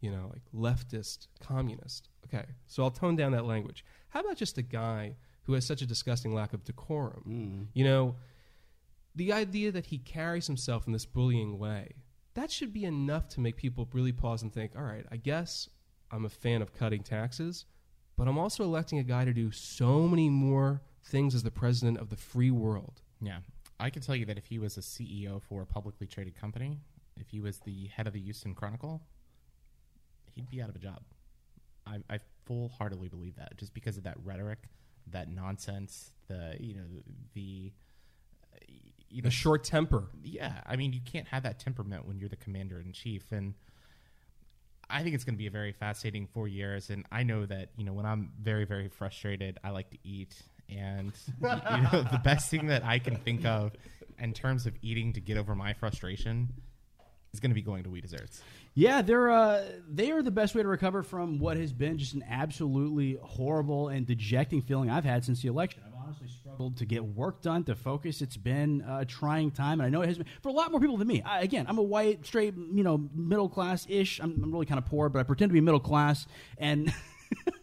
You know, like leftist communist. Okay, so I'll tone down that language. How about just a guy who has such a disgusting lack of decorum? You know, the idea that he carries himself in this bullying way, that should be enough to make people really pause and think, all right, I guess I'm a fan of cutting taxes, but I'm also electing a guy to do so many more things as the president of the free world. Yeah. I can tell you that if he was a CEO for a publicly traded company, if he was the head of the Houston Chronicle, he'd be out of a job. I, I full heartedly believe that, just because of that rhetoric, that nonsense, the you know the you The short temper. Yeah, I mean you can't have that temperament when you're the commander in chief, and I think it's going to be a very fascinating four years. And I know that you know when I'm very very frustrated, I like to eat, and you know, the best thing that I can think of in terms of eating to get over my frustration is going to be going to We Desserts. Yeah, they're uh, they are the best way to recover from what has been just an absolutely horrible and dejecting feeling I've had since the election. Honestly struggled to get work done, to focus. It's been a trying time, and I know it has been for a lot more people than me. I, again, I'm a white, straight, you know, middle class ish. I'm, I'm really kind of poor, but I pretend to be middle class, and.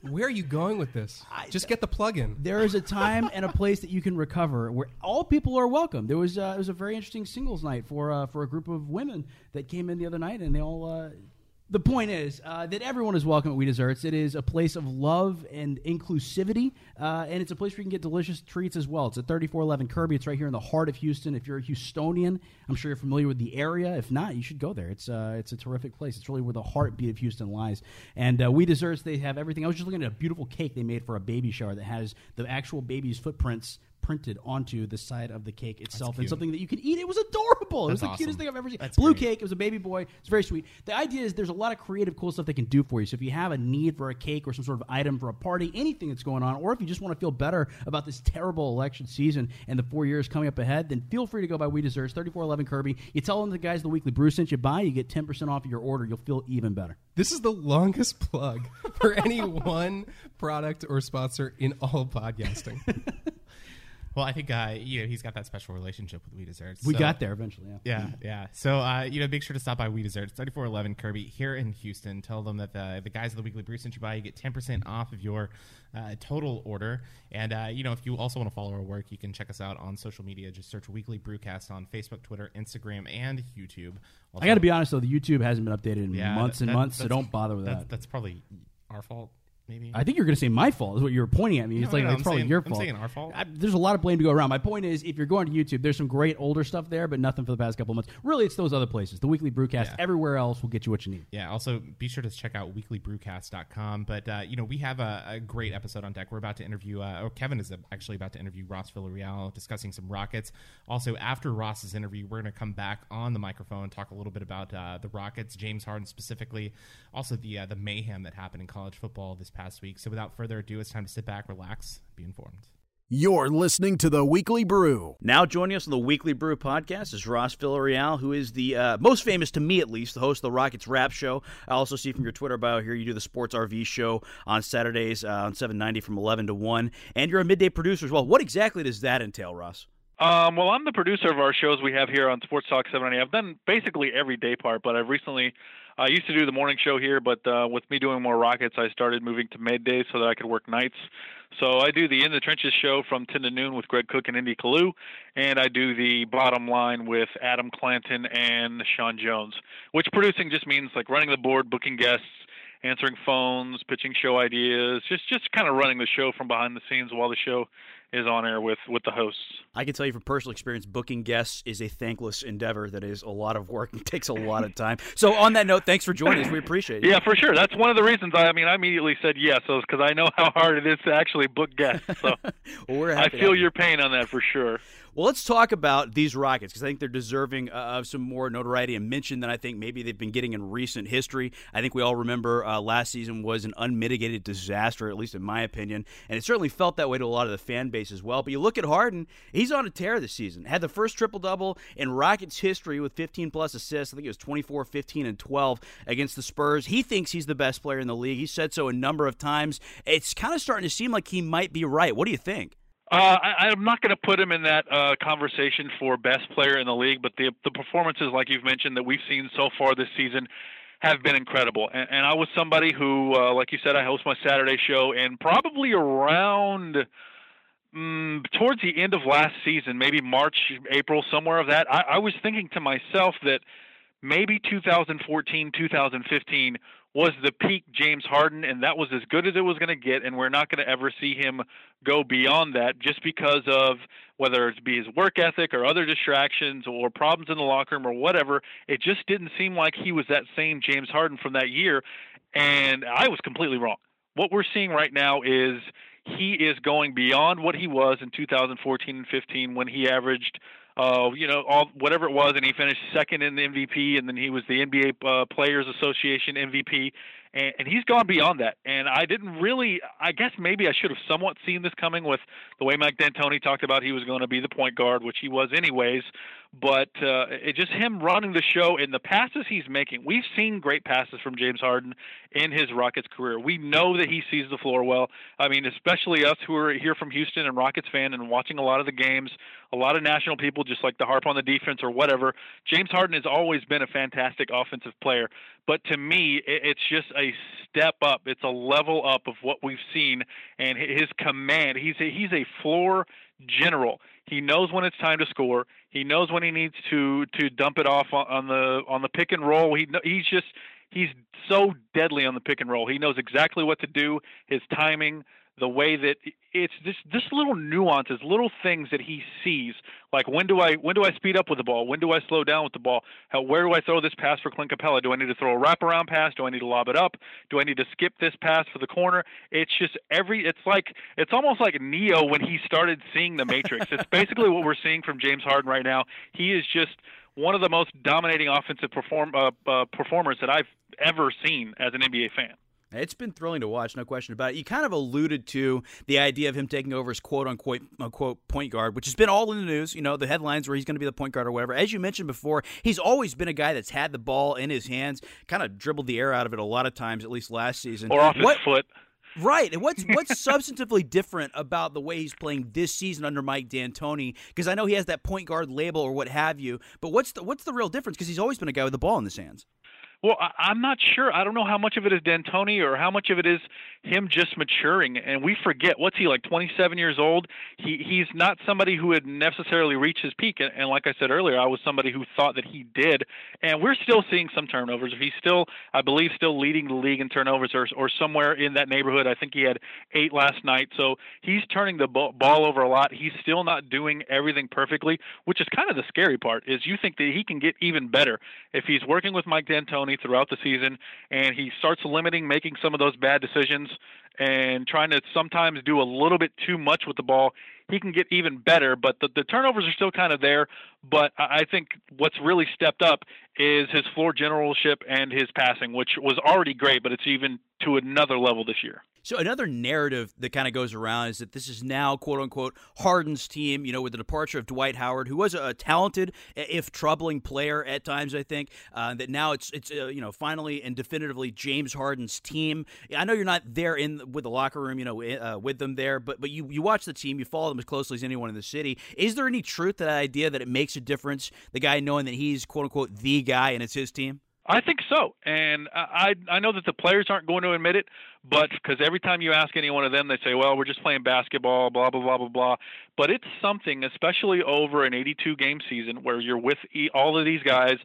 Where are you going with this? Just get the plug in. There is a time and a place that you can recover where all people are welcome. There was uh, it was a very interesting singles night for uh, for a group of women that came in the other night, and they all. Uh, the point is uh, that everyone is welcome at We Desserts. It is a place of love and inclusivity, uh, and it's a place where you can get delicious treats as well. It's at 3411 Kirby. It's right here in the heart of Houston. If you're a Houstonian, I'm sure you're familiar with the area. If not, you should go there. It's uh, it's a terrific place. It's really where the heartbeat of Houston lies. And uh, We Desserts, they have everything. I was just looking at a beautiful cake they made for a baby shower that has the actual baby's footprints printed onto the side of the cake itself and something that you can eat. It was adorable. it was That's the cutest thing I've ever seen. That's Blue great. cake. It was a baby boy. It's very sweet. The idea is there's a lot of creative, cool stuff they can do for you. So if you have a need for a cake or some sort of item for a party, anything that's going on, or if you just want to feel better about this terrible election season and the four years coming up ahead, then feel free to go by We Desserts, 3411 Kirby. You tell them the guys the Weekly Brew sent you by, you get 10% off your order. You'll feel even better. This is the longest plug for any one product or sponsor in all podcasting. Well, I think uh, you know he's got that special relationship with We Desserts. We so- got there eventually, yeah. yeah, yeah. So uh, you know, make sure to stop by We Desserts, thirty four eleven Kirby here in Houston. Tell them that the the guys of the Weekly Brew sent you by. You get ten percent off of your uh, total order. And uh, you know, if you also want to follow our work, you can check us out on social media. Just search Weekly Brewcast on Facebook, Twitter, Instagram, and YouTube. I got to be honest, though, the YouTube hasn't been updated in Yeah, months and that- months, so that's- don't bother with that's- that. That's probably our fault. Maybe I think you're going to say my fault is what you were pointing at me. It's like no, it's I'm probably saying- your fault. I'm saying our fault. I, there's a lot of blame to go around. My point is, if you're going to YouTube, there's some great older stuff there, but nothing for the past couple of months. Really, it's those other places. The Weekly Brewcast, Yeah. everywhere else will get you what you need. Yeah. Also, be sure to check out weeklybrewcast.com. But, uh, you know, we have a, a great episode on deck. We're about to interview, uh, or Kevin is actually about to interview Ross Villarreal discussing some Rockets. Also, after Ross's interview, we're going to come back on the microphone and talk a little bit about uh, the Rockets, James Harden specifically, also the, uh, the mayhem that happened in college football this past week. So, without further ado, it's time to sit back, relax, be informed. You're listening to the Weekly Brew. Now joining us on the Weekly Brew podcast is Ross Villarreal, who is the uh, most famous to me at least, the host of the RocketsWrap Show. I also see from your Twitter bio here you do the Sports RV Show on Saturdays uh, on 790 from 11 to 1, and you're a midday producer as well. What exactly does that entail, Ross? Um, well, I'm the producer of our shows we have here on Sports Talk 790. I've done basically every day part, but I've recently, I used to do the morning show here, but uh, with me doing more Rockets, I started moving to midday so that I could work nights. So I do the In the Trenches show from 10 to noon with Greg Cook and N.D. Kalu, and I do the Bottom Line with Adam Clanton and Sean Jones, which producing just means like running the board, booking guests, answering phones, pitching show ideas, just just kind of running the show from behind the scenes while the show is on air with with the hosts. I can tell you from personal experience, booking guests is a thankless endeavor that is a lot of work and takes a lot of time. So, on that note, thanks for joining us. We appreciate it. Yeah, for sure. That's one of the reasons. I, I mean, I immediately said yes, because I know how hard it is to actually book guests. So Well, we're I feel your pain on that for sure. Well, let's talk about these Rockets because I think they're deserving uh, of some more notoriety and mention than I think maybe they've been getting in recent history. I think we all remember uh, last season was an unmitigated disaster, at least in my opinion, and it certainly felt that way to a lot of the fan base as well. But you look at Harden; he's on a tear this season. Had the first triple double in Rockets history with 15 plus assists. I think it was 24, 15, and 12 against the Spurs. He thinks he's the best player in the league. He said so a number of times. It's kind of starting to seem like he might be right. What do you think? Uh, I, I'm not going to put him in that uh, conversation for best player in the league, but the the performances, like you've mentioned, that we've seen so far this season have been incredible. And, and I was somebody who, uh, like you said, I host my Saturday show, and probably around mm, towards the end of last season, maybe March, April, somewhere of that, I, I was thinking to myself that maybe 2014, 2015 was the peak James Harden, and that was as good as it was going to get, and we're not going to ever see him go beyond that just because of whether it be his work ethic or other distractions or problems in the locker room or whatever. It just didn't seem like he was that same James Harden from that year, and I was completely wrong. What we're seeing right now is he is going beyond what he was in 2014 and 15 when he averaged uh, you know, all whatever it was, and he finished second in the MVP, and then he was the NBA uh, Players Association MVP, and, and he's gone beyond that. And I didn't really, I guess maybe I should have somewhat seen this coming with the way Mike D'Antoni talked about he was going to be the point guard, which he was anyways. But uh, it just him running the show and the passes he's making. We've seen great passes from James Harden in his Rockets career. We know that he sees the floor well. I mean, especially us who are here from Houston and Rockets fan and watching a lot of the games. A lot of national people just like to harp on the defense or whatever. James Harden has always been a fantastic offensive player, but to me, it's just a step up. It's a level up of what we've seen and his command. He's a, he's a floor general. He knows when it's time to score. He knows when he needs to to dump it off on the on the pick and roll. He he's just he's so deadly on the pick and roll. He knows exactly what to do. His timing, the way that it's this this little nuances, little things that he sees. Like when do I when do I speed up with the ball? When do I slow down with the ball? How where do I throw this pass for Clint Capela? Do I need to throw a wraparound pass? Do I need to lob it up? Do I need to skip this pass for the corner? It's just every it's like it's almost like Neo when he started seeing the Matrix. it's basically what we're seeing from James Harden right now. He is just one of the most dominating offensive perform uh, uh, performers that I've ever seen as an NBA fan. It's been thrilling to watch, no question about it. You kind of alluded to the idea of him taking over as quote unquote, uh, unquote point guard, which has been all in the news. You know, the headlines where he's going to be the point guard or whatever. As you mentioned before, he's always been a guy that's had the ball in his hands, kind of dribbled the air out of it a lot of times, at least last season. Or off his what, foot. Right. And what's what's substantively different about the way he's playing this season under Mike D'Antoni? Because I know he has that point guard label or what have you. But what's the what's the real difference? Because he's always been a guy with the ball in his hands. Well, I, I'm not sure. I don't know how much of it is D'Antoni or how much of it is him just maturing. And we forget what's he like? 27 years old. He he's not somebody who had necessarily reached his peak. And, and like I said earlier, I was somebody who thought that he did. And we're still seeing some turnovers. He's still, I believe, still leading the league in turnovers or or somewhere in that neighborhood. I think he had eight last night. So he's turning the ball over a lot. He's still not doing everything perfectly, which is kind of the scary part. Is you think that he can get even better if he's working with Mike D'Antoni throughout the season, and he starts limiting making some of those bad decisions and trying to sometimes do a little bit too much with the ball. He can get even better, but the, the turnovers are still kind of there. But I think what's really stepped up is his floor generalship and his passing, which was already great, but it's even to another level this year. So another narrative that kind of goes around is that this is now quote unquote Harden's team, you know, with the departure of Dwight Howard, who was a talented if troubling player at times, I think, uh, that now it's it's uh, you know finally and definitively James Harden's team. I know you're not there in with the locker room, you know, uh, with them there, but but you you watch the team, you follow them as closely as anyone in the city. Is there any truth to that idea that it makes a difference? The guy knowing that he's quote unquote the guy and it's his team. I think so, and I I know that the players aren't going to admit it, but because every time you ask any one of them, they say, "Well, we're just playing basketball," blah blah blah blah blah. But it's something, especially over an 82 game season, where you're with all of these guys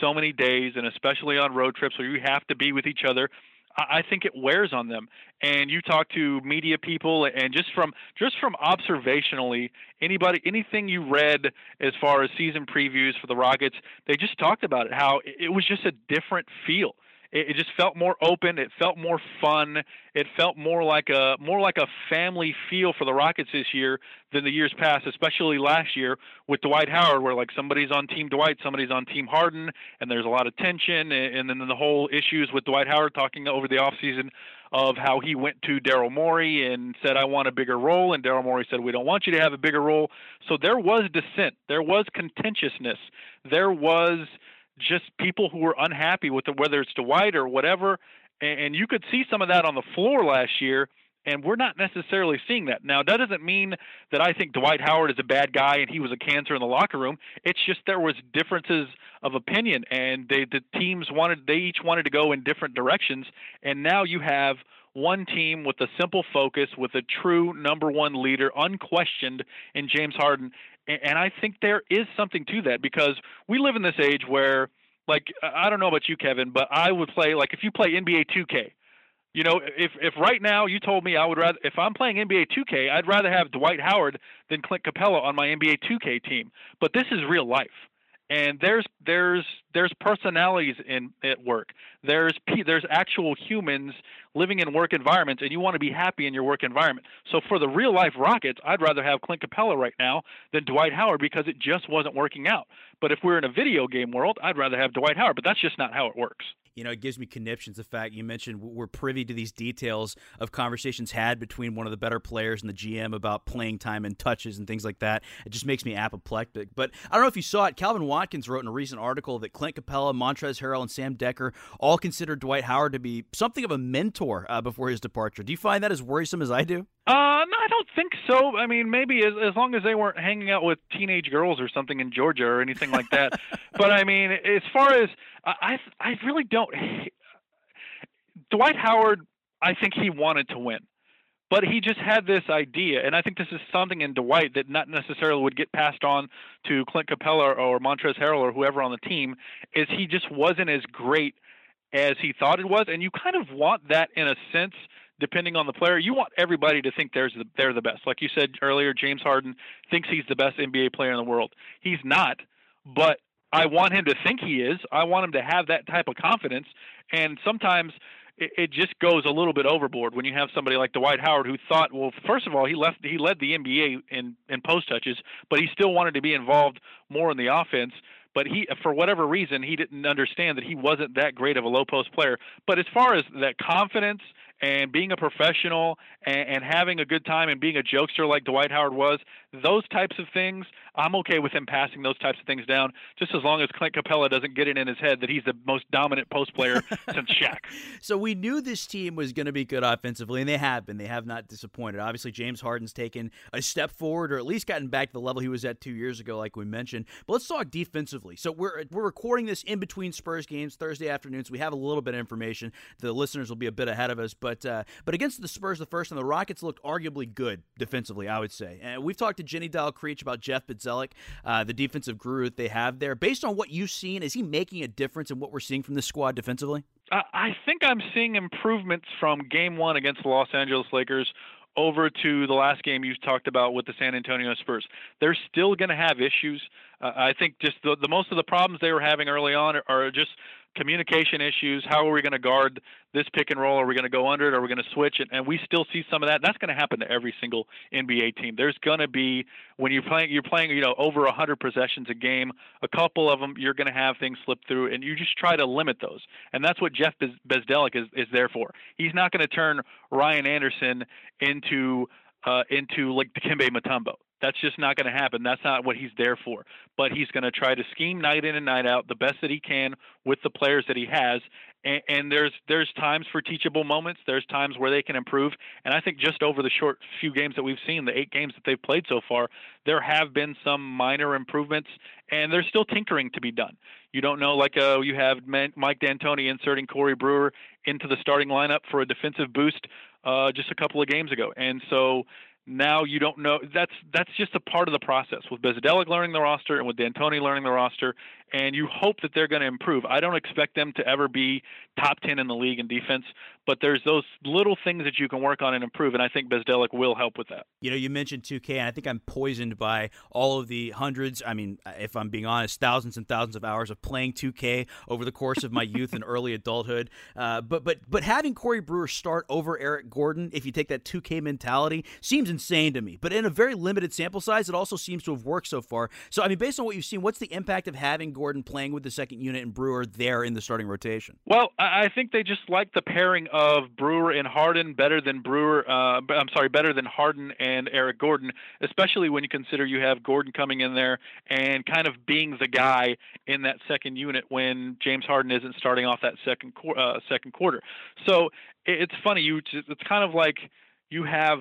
so many days, and especially on road trips where you have to be with each other I think it wears on them. And you talk to media people, and just from just from observationally, anybody, anything you read as far as season previews for the Rockets, they just talked about it. How it was just a different feel it, it just felt more open. It felt more fun. It felt more like a more like a family feel for the Rockets this year than the years past, especially last year with Dwight Howard, where like somebody's on Team Dwight, somebody's on Team Harden, and there's a lot of tension, and, and then the whole issues with Dwight Howard talking over the offseason of how he went to Daryl Morey and said, I want a bigger role. And Daryl Morey said, We don't want you to have a bigger role. So there was dissent. There was contentiousness. There was just people who were unhappy with it, whether it's Dwight or whatever. And you could see some of that on the floor last year, and we're not necessarily seeing that. Now, that doesn't mean that I think Dwight Howard is a bad guy and he was a cancer in the locker room. It's just there was differences of opinion, and they, the teams wanted they each wanted to go in different directions, and now you have one team with a simple focus, with a true number one leader, unquestioned in James Harden, and I think there is something to that because we live in this age where Like I don't know about you, Kevin, but I would play like if you play NBA 2K. You know, if if right now you told me I would rather if I'm playing NBA 2K, I'd rather have Dwight Howard than Clint Capela on my NBA 2K team. But this is real life and there's there's there's personalities in at work. There's there's actual humans living in work environments, and you want to be happy in your work environment. So for the real life Rockets, I'd rather have Clint Capela right now than Dwight Howard because it just wasn't working out. But if we're in a video game world, I'd rather have Dwight Howard. But that's just not how it works you know, it gives me conniptions. The fact you mentioned we're privy to these details of conversations had between one of the better players and the GM about playing time and touches and things like that. It just makes me apoplectic. But I don't know if you saw it. Calvin Watkins wrote in a recent article that Clint Capela, Montrezl Harrell, and Sam Dekker all considered Dwight Howard to be something of a mentor uh, before his departure. Do you find that as worrisome as I do? Uh, no, I don't think so. I mean, maybe as as long as they weren't hanging out with teenage girls or something in Georgia or anything like that. but I mean, as far as I, I really don't. Dwight Howard, I think he wanted to win, but he just had this idea, and I think this is something in Dwight that not necessarily would get passed on to Clint Capela or Montrezl Harrell or whoever on the team. Is he just wasn't as great as he thought it was, and you kind of want that in a sense depending on the player. You want everybody to think they're the, they're the best. Like you said earlier, James Harden thinks he's the best NBA player in the world. He's not, but I want him to think he is. I want him to have that type of confidence. And sometimes it, it just goes a little bit overboard when you have somebody like Dwight Howard who thought, well, first of all, he left he led the NBA in in post touches, but he still wanted to be involved more in the offense but he for whatever reason he didn't understand that he wasn't that great of a low post player. But as far as that confidence and being a professional and, and having a good time and being a jokester like Dwight Howard was, those types of things, I'm okay with him passing those types of things down, just as long as Clint Capela doesn't get it in his head that he's the most dominant post player since Shaq. So we knew this team was going to be good offensively, and they have been. They have not disappointed. Obviously, James Harden's taken a step forward, or at least gotten back to the level he was at two years ago, like we mentioned. But let's talk defensively. So we're we're recording this in between Spurs games Thursday afternoons. We have a little bit of information. The listeners will be a bit ahead of us, but uh, but against the Spurs, the first and the Rockets looked arguably good defensively. I would say. And we've talked to Jenny Dial Creech about Jeff Bzdelik, uh, the defensive guru that they have there. Based on what you've seen, is he making a difference in what we're seeing from this squad defensively? I think I'm seeing improvements from Game One against the Los Angeles Lakers over to the last game you talked about with the San Antonio Spurs. They're still going to have issues. Uh, I think just the, the most of the problems they were having early on are, are just communication issues. How are we going to guard this pick and roll? Are we going to go under it? Are we going to switch it? And we still see some of that. That's going to happen to every single NBA team. There's going to be when you're playing, you're playing, you know, over 100 possessions a game. A couple of them you're going to have things slip through, and you just try to limit those. And that's what Jeff Bzdelik is is there for. He's not going to turn Ryan Anderson into uh, into like Dikembe Mutombo. That's just not going to happen. That's not what he's there for. But he's going to try to scheme night in and night out the best that he can with the players that he has. And, and there's there's times for teachable moments. There's times where they can improve. And I think just over the short few games that we've seen, the eight games that they've played so far, there have been some minor improvements, and there's still tinkering to be done. You don't know, like uh, you have Mike D'Antoni inserting Corey Brewer into the starting lineup for a defensive boost uh, just a couple of games ago, and so now you don't know. That's that's just a part of the process with Bzdelik learning the roster and with D'Antoni learning the roster and you hope that they're going to improve. I don't expect them to ever be top 10 in the league in defense, but there's those little things that you can work on and improve, and I think Bzdelik will help with that. You know, you mentioned 2K, and I think I'm poisoned by all of the hundreds, I mean, if I'm being honest, thousands and thousands of hours of playing 2K over the course of my youth and early adulthood. Uh, but but but having Corey Brewer start over Eric Gordon, if you take that 2K mentality, seems insane to me. But in a very limited sample size, it also seems to have worked so far. So I mean, based on what you've seen, what's the impact of having Gordon playing with the second unit and Brewer there in the starting rotation? Well, I think they just like the pairing of Brewer and Harden better than Brewer. Uh, I'm sorry, better than Harden and Eric Gordon, especially when you consider you have Gordon coming in there and kind of being the guy in that second unit when James Harden isn't starting off that second uh, second quarter. So it's funny. You it's kind of like you have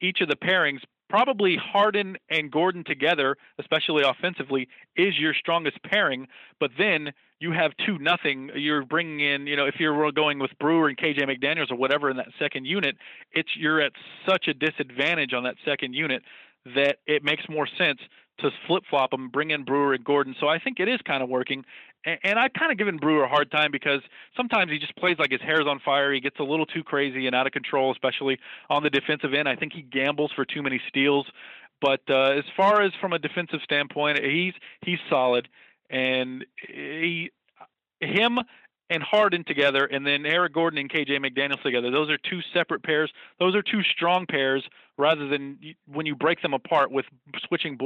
each of the pairings probably Harden and Gordon together, especially offensively, is your strongest pairing. But then you have two nothing. You're bringing in, you know, if you're going with Brewer and KJ McDaniels or whatever in that second unit, it's you're at such a disadvantage on that second unit that it makes more sense to flip flop them, bring in Brewer and Gordon. So I think it is kind of working. And, and I've kind of given Brewer a hard time because sometimes he just plays like his hair's on fire. He gets a little too crazy and out of control, especially on the defensive end. I think he gambles for too many steals. But uh, as far as from a defensive standpoint, he's he's solid, and he him and Harden together, and then Eric Gordon and KJ McDaniels together. Those are two separate pairs. Those are two strong pairs. Rather than when you break them apart with switching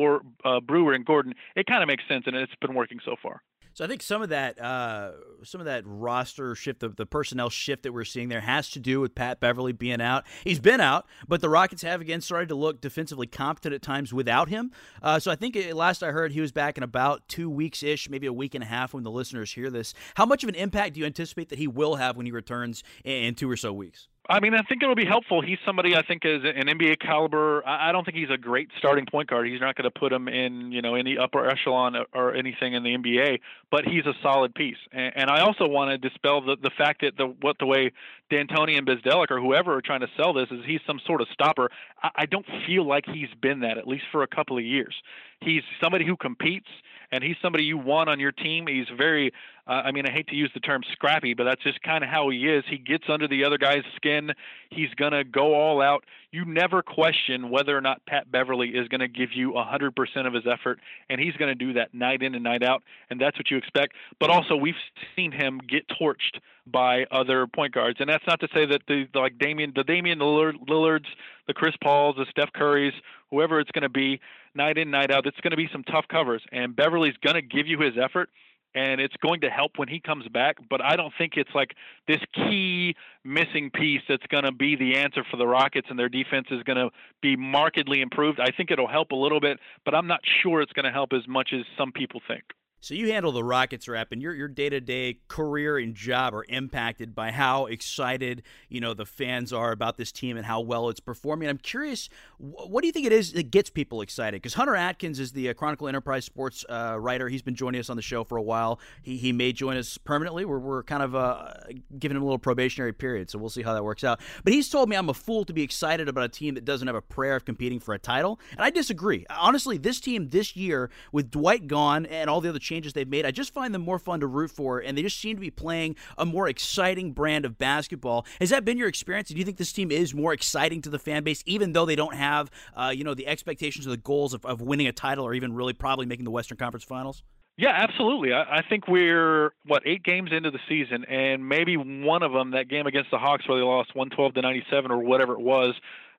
uh, Brewer and Gordon, it kind of makes sense, and it's been working so far. So I think some of that, uh, some of that roster shift, the, the personnel shift that we're seeing there, has to do with Pat Beverley being out. He's been out, but the Rockets have again started to look defensively competent at times without him. Uh, so I think it, last I heard, he was back in about two weeks ish, maybe a week and a half when the listeners hear this. How much of an impact do you anticipate that he will have when he returns in, in two or so weeks? I mean, I think it'll be helpful. He's somebody I think is an NBA caliber. I don't think he's a great starting point guard. He's not going to put him in, you know, any upper echelon or anything in the NBA, but he's a solid piece. And, I also want to dispel the the fact that the what the way D'Antoni and Bzdelik or whoever are trying to sell this is he's some sort of stopper. I, I don't feel like he's been that at least for a couple of years. He's somebody who competes and he's somebody you want on your team. He's very, uh, I mean, I hate to use the term scrappy, but that's just kind of how he is. He gets under the other guy's skin. He's going to go all out. You never question whether or not Pat Beverley is going to give you 100% of his effort, and he's going to do that night in and night out, and that's what you expect. But also, we've seen him get torched by other point guards, and that's not to say that the like Damian, the Damian Lillards, the Chris Pauls, the Steph Currys, whoever it's going to be, night in, night out. It's going to be some tough covers, and Beverley's going to give you his effort, and it's going to help when he comes back. But I don't think it's like this key missing piece that's going to be the answer for the Rockets, and their defense is going to be markedly improved. I think it'll help a little bit, but I'm not sure it's going to help as much as some people think. So you handle the Rockets rep, and your your day to day career and job are impacted by how excited you know the fans are about this team and how well it's performing. I'm curious, what do you think it is that gets people excited? Because Hunter Atkins is the uh, Chronicle Enterprise Sports uh, writer. He's been joining us on the show for a while. He he may join us permanently. We're we're kind of uh, giving him a little probationary period, so we'll see how that works out. But he's told me I'm a fool to be excited about a team that doesn't have a prayer of competing for a title, and I disagree. Honestly, this team this year with Dwight gone and all the other changes they've made. I just find them more fun to root for, and they just seem to be playing a more exciting brand of basketball. Has that been your experience? Do you think this team is more exciting to the fan base, even though they don't have, uh, you know, the expectations or the goals of, of winning a title or even really probably making the Western Conference Finals? Yeah, absolutely. I, I think we're what eight games into the season, and maybe one of them, that game against the Hawks where they lost one twelve to ninety seven or whatever it was,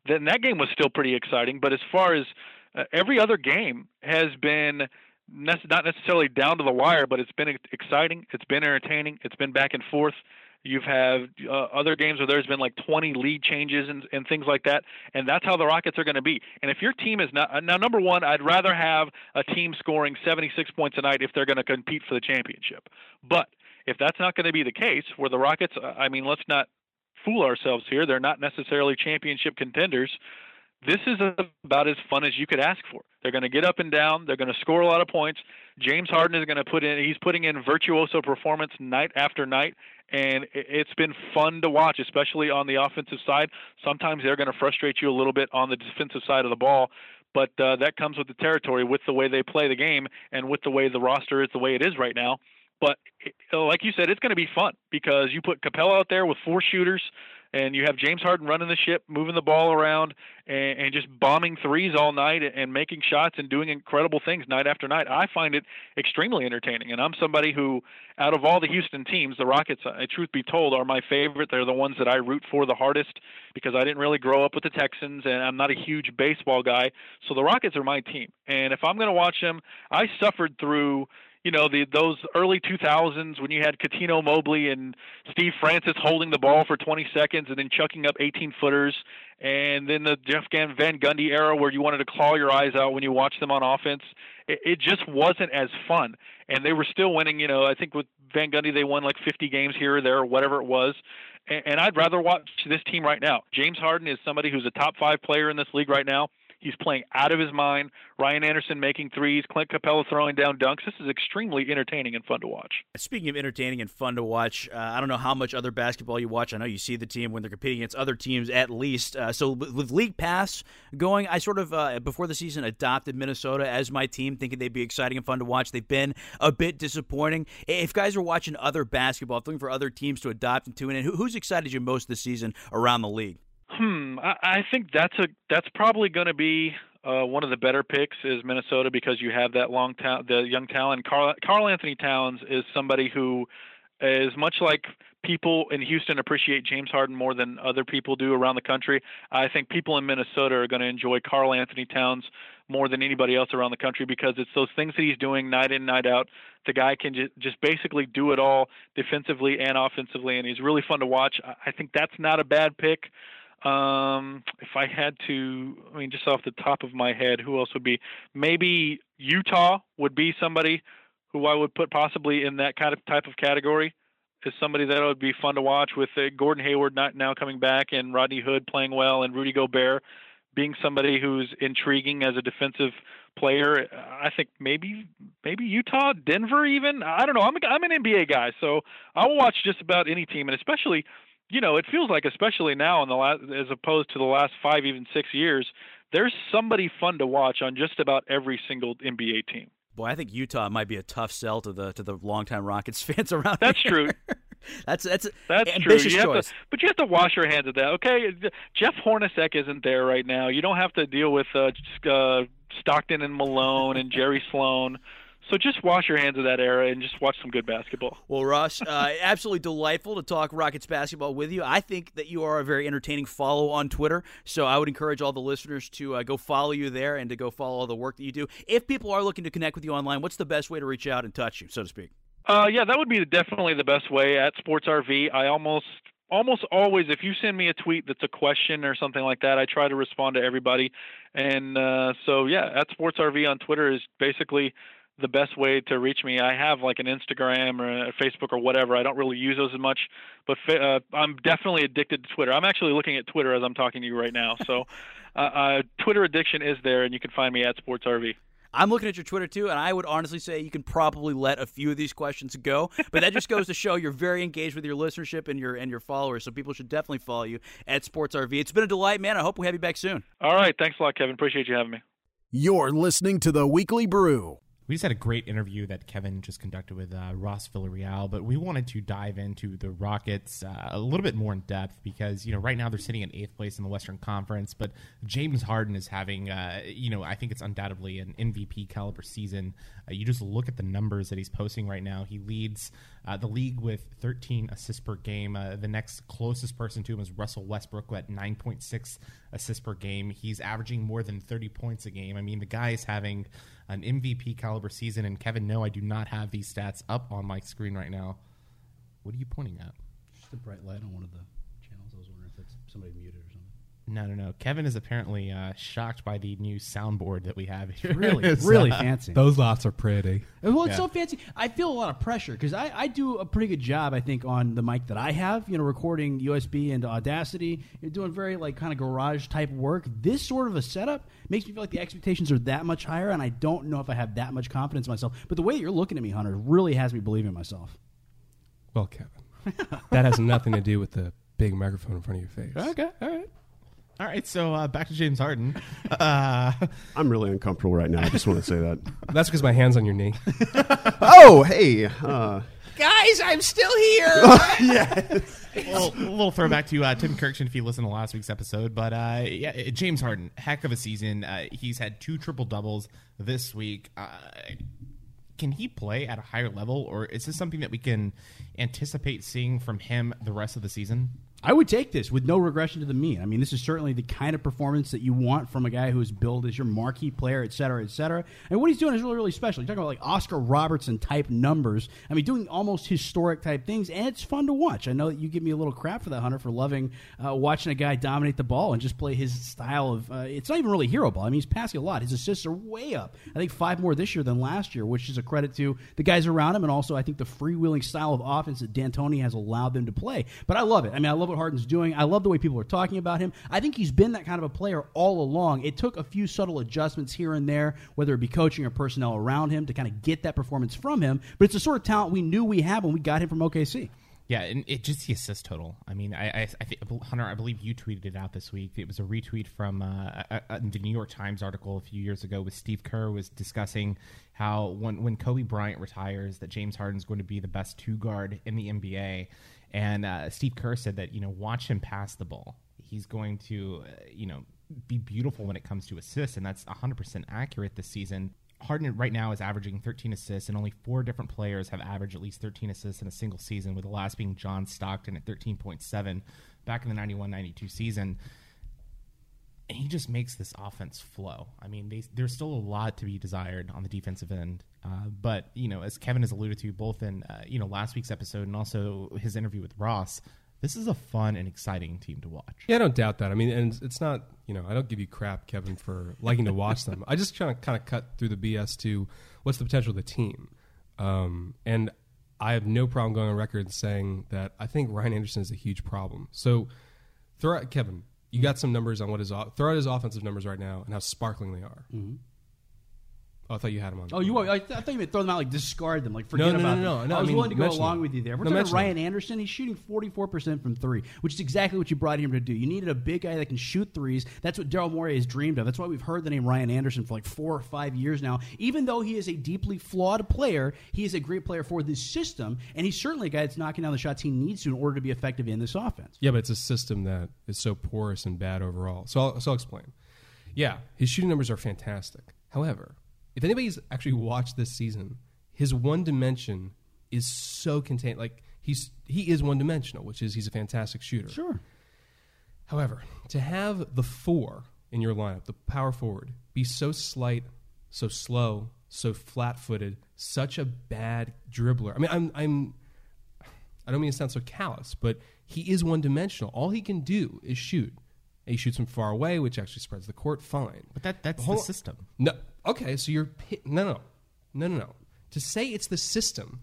then that game was still pretty exciting. But as far as uh, every other game has been not necessarily down to the wire, but it's been exciting. It's been entertaining. It's been back and forth. You've had uh, other games where there's been like 20 lead changes and, and things like that, and that's how the Rockets are going to be. And if your team is not now, number one, I'd rather have a team scoring 76 points a night if they're going to compete for the championship. But if that's not going to be the case, where the Rockets, uh, I mean, let's not fool ourselves here. They're not necessarily championship contenders this is about as fun as you could ask for. They're going to get up and down. They're going to score a lot of points. James Harden is going to put in. He's putting in virtuoso performance night after night, and it's been fun to watch, especially on the offensive side. Sometimes they're going to frustrate you a little bit on the defensive side of the ball, but uh, that comes with the territory, with the way they play the game, and with the way the roster is the way it is right now. But like you said, it's going to be fun because you put Capela out there with four shooters and you have James Harden running the ship, moving the ball around, and, and just bombing threes all night and making shots and doing incredible things night after night. I find it extremely entertaining, and I'm somebody who, out of all the Houston teams, the Rockets, uh, truth be told, are my favorite. They're the ones that I root for the hardest because I didn't really grow up with the Texans, and I'm not a huge baseball guy. So the Rockets are my team, and if I'm going to watch them, I suffered through you know the those early 2000s when you had Cuttino Mobley and Steve Francis holding the ball for 20 seconds and then chucking up 18 footers, and then the Jeff Van Gundy era where you wanted to claw your eyes out when you watched them on offense. It, it just wasn't as fun, and they were still winning. You know, I think with Van Gundy they won like 50 games here or there or whatever it was. And, and I'd rather watch this team right now. James Harden is somebody who's a top five player in this league right now He's playing out of his mind. Ryan Anderson making threes, Clint Capela throwing down dunks. This is extremely entertaining and fun to watch. Speaking of entertaining and fun to watch, uh, I don't know how much other basketball you watch. I know you see the team when they're competing against other teams at least. Uh, so with, League Pass going, I sort of uh, before the season adopted Minnesota as my team, thinking they'd be exciting and fun to watch. They've been a bit disappointing. If guys are watching other basketball, looking for other teams to adopt and tune in, who, who's excited you most this season around the league? Hmm, I, I think that's a that's probably going to be uh, one of the better picks is Minnesota because you have that long ta- the young talent. Carl Karl-Anthony Towns is somebody who is much like people in Houston appreciate James Harden more than other people do around the country. I think people in Minnesota are going to enjoy Karl-Anthony Towns more than anybody else around the country because it's those things that he's doing night in night out. The guy can ju- just basically do it all defensively and offensively, and he's really fun to watch. I think that's not a bad pick. Um, if I had to, I mean, just off the top of my head, who else would be? Maybe Utah would be somebody who I would put possibly in that kind of type of category. Is somebody that would be fun to watch with uh, Gordon Hayward not now coming back and Rodney Hood playing well and Rudy Gobert being somebody who's intriguing as a defensive player. I think maybe maybe Utah, Denver, even. I don't know. I'm a, I'm an NBA guy, so I will watch just about any team, and especially you know, it feels like especially now in the last, as opposed to the last five, even six years, there's somebody fun to watch on just about every single NBA team. Boy, I think Utah might be a tough sell to the to the longtime Rockets fans around. That's here. true. that's that's that's true. You choice. to, but you have to wash your hands of that. Okay, Jeff Hornacek isn't there right now. You don't have to deal with uh, uh, Stockton and Malone and Jerry Sloan. So just wash your hands of that era and just watch some good basketball. Well, Russ, uh, absolutely delightful to talk Rockets basketball with you. I think that you are a very entertaining follow on Twitter, so I would encourage all the listeners to uh, go follow you there and to go follow all the work that you do. If people are looking to connect with you online, what's the best way to reach out and touch you, so to speak? Uh, yeah, that would be definitely the best way at Sports RV. I almost almost always if you send me a tweet that's a question or something like that i try to respond to everybody and uh, so yeah at sports rv on twitter is basically the best way to reach me. I have like an Instagram or a Facebook or whatever. I don't really use those as much, but uh, I'm definitely addicted to Twitter. I'm actually looking at Twitter as I'm talking to you right now. So, uh, uh, Twitter addiction is there, and you can find me at Sports RV. I'm looking at your Twitter too, and I would honestly say you can probably let a few of these questions go. But that just goes to show you're very engaged with your listenership and your and your followers. So people should definitely follow you at Sports RV. It's been a delight, man. I hope we have you back soon. All right, thanks a lot, Kevin. Appreciate you having me. You're listening to the Weekly Brew. We just had a great interview that Kevin just conducted with uh, Ross Villarreal, but we wanted to dive into the Rockets uh, a little bit more in depth because you know right now they're sitting in eighth place in the Western Conference, but James Harden is having uh, you know I think it's undoubtedly an MVP caliber season. Uh, you just look at the numbers that he's posting right now. He leads uh, the league with 13 assists per game. Uh, the next closest person to him is Russell Westbrook at 9.6 assists per game. He's averaging more than 30 points a game. I mean the guy is having an MVP caliber season. And Kevin, no, I do not have these stats up on my screen right now. What are you pointing at? Just a bright light on one of the channels. I was wondering if it's somebody muted. No, no, no. Kevin is apparently uh, shocked by the new soundboard that we have here. Really, really fancy. Those lots are pretty. Well, it's Yeah. so fancy. I feel a lot of pressure because I, I do a pretty good job, I think, on the mic that I have. You know, recording USB and Audacity. You're doing very like kind of garage type work. This sort of a setup makes me feel like the expectations are that much higher, and I don't know if I have that much confidence in myself. But the way that you're looking at me, Hunter, really has me believing in myself. Well, Kevin, that has nothing to do with the big microphone in front of your face. Okay, all right. All right, so uh, back to James Harden. Uh, I'm really uncomfortable right now. I just want to say that. That's because my hand's on your knee. oh, hey. Uh, Guys, I'm still here. yeah. well, a little throwback to uh, Tim Kirkson if you listen to last week's episode. But uh, yeah, uh, James Harden, heck of a season. Uh, he's had two triple doubles this week. Uh, can he play at a higher level, or is this something that we can anticipate seeing from him the rest of the season? I would take this with no regression to the mean. I mean, this is certainly the kind of performance that you want from a guy who is billed as your marquee player, et cetera, et cetera. And what he's doing is really, really special. You're talking about like Oscar Robertson type numbers. I mean, doing almost historic type things, and it's fun to watch. I know that you give me a little crap for that, Hunter, for loving uh, watching a guy dominate the ball and just play his style of. Uh, it's not even really hero ball. I mean, he's passing a lot. His assists are way up. I think five more this year than last year, which is a credit to the guys around him, and also I think the freewheeling style of offense that D'Antoni has allowed them to play. But I love it. I mean, I love what what Harden's doing. I love the way people are talking about him. I think he's been that kind of a player all along. It took a few subtle adjustments here and there, whether it be coaching or personnel around him, to kind of get that performance from him. But it's the sort of talent we knew we had when we got him from OKC. Yeah, and it just the assist total. I mean, I, I, I think Hunter, I believe you tweeted it out this week. It was a retweet from uh, a, a, the New York Times article a few years ago with Steve Kerr was discussing how when when Kobe Bryant retires, that James Harden's going to be the best two guard in the NBA, and uh, Steve Kerr said that you know watch him pass the ball. He's going to uh, you know be beautiful when it comes to assists, and that's 100% accurate this season. Harden right now is averaging 13 assists, and only four different players have averaged at least 13 assists in a single season, with the last being John Stockton at 13.7 back in the 91 92 season. And he just makes this offense flow. I mean, they, there's still a lot to be desired on the defensive end. Uh, but, you know, as Kevin has alluded to both in, uh, you know, last week's episode and also his interview with Ross, this is a fun and exciting team to watch. Yeah, I don't doubt that. I mean, and it's not, you know, I don't give you crap, Kevin, for liking to watch them. I just try to kind of cut through the BS to what's the potential of the team. Um, and I have no problem going on record saying that I think Ryan Anderson is a huge problem. So, throw out, Kevin, you got some numbers on what his, throw out his offensive numbers right now and how sparkling they are. Mm-hmm. Oh, I thought you had him on. Oh, you? I, th- I thought you meant throw them out like discard them, like forget No, no, about no, no, them. no, I I was mean, willing to go along them. with you there. We're No, talking Ryan Anderson. He's shooting forty four percent from three, which is exactly what you brought him to do. You needed a big guy that can shoot threes. That's what Daryl Morey has dreamed of. That's why we've heard the name Ryan Anderson for like four or five years now. Even though he is a deeply flawed player, he is a great player for this system, and he's certainly a guy that's knocking down the shots he needs to in order to be effective in this offense. Yeah, but it's a system that is so porous and bad overall. So I'll, so I'll explain. Yeah, his shooting numbers are fantastic. However, if anybody's actually watched this season, his one dimension is so contained. Like he's he is one dimensional, which is he's a fantastic shooter. Sure. However, to have the four in your lineup, the power forward, be so slight, so slow, so flat-footed, such a bad dribbler. I mean, I'm I'm I don't mean to sound so callous, but he is one-dimensional. All he can do is shoot. And he shoots from far away, which actually spreads the court. Fine, but that that's the on. system. No, okay. So you're no, no, no, no, no. To say it's the system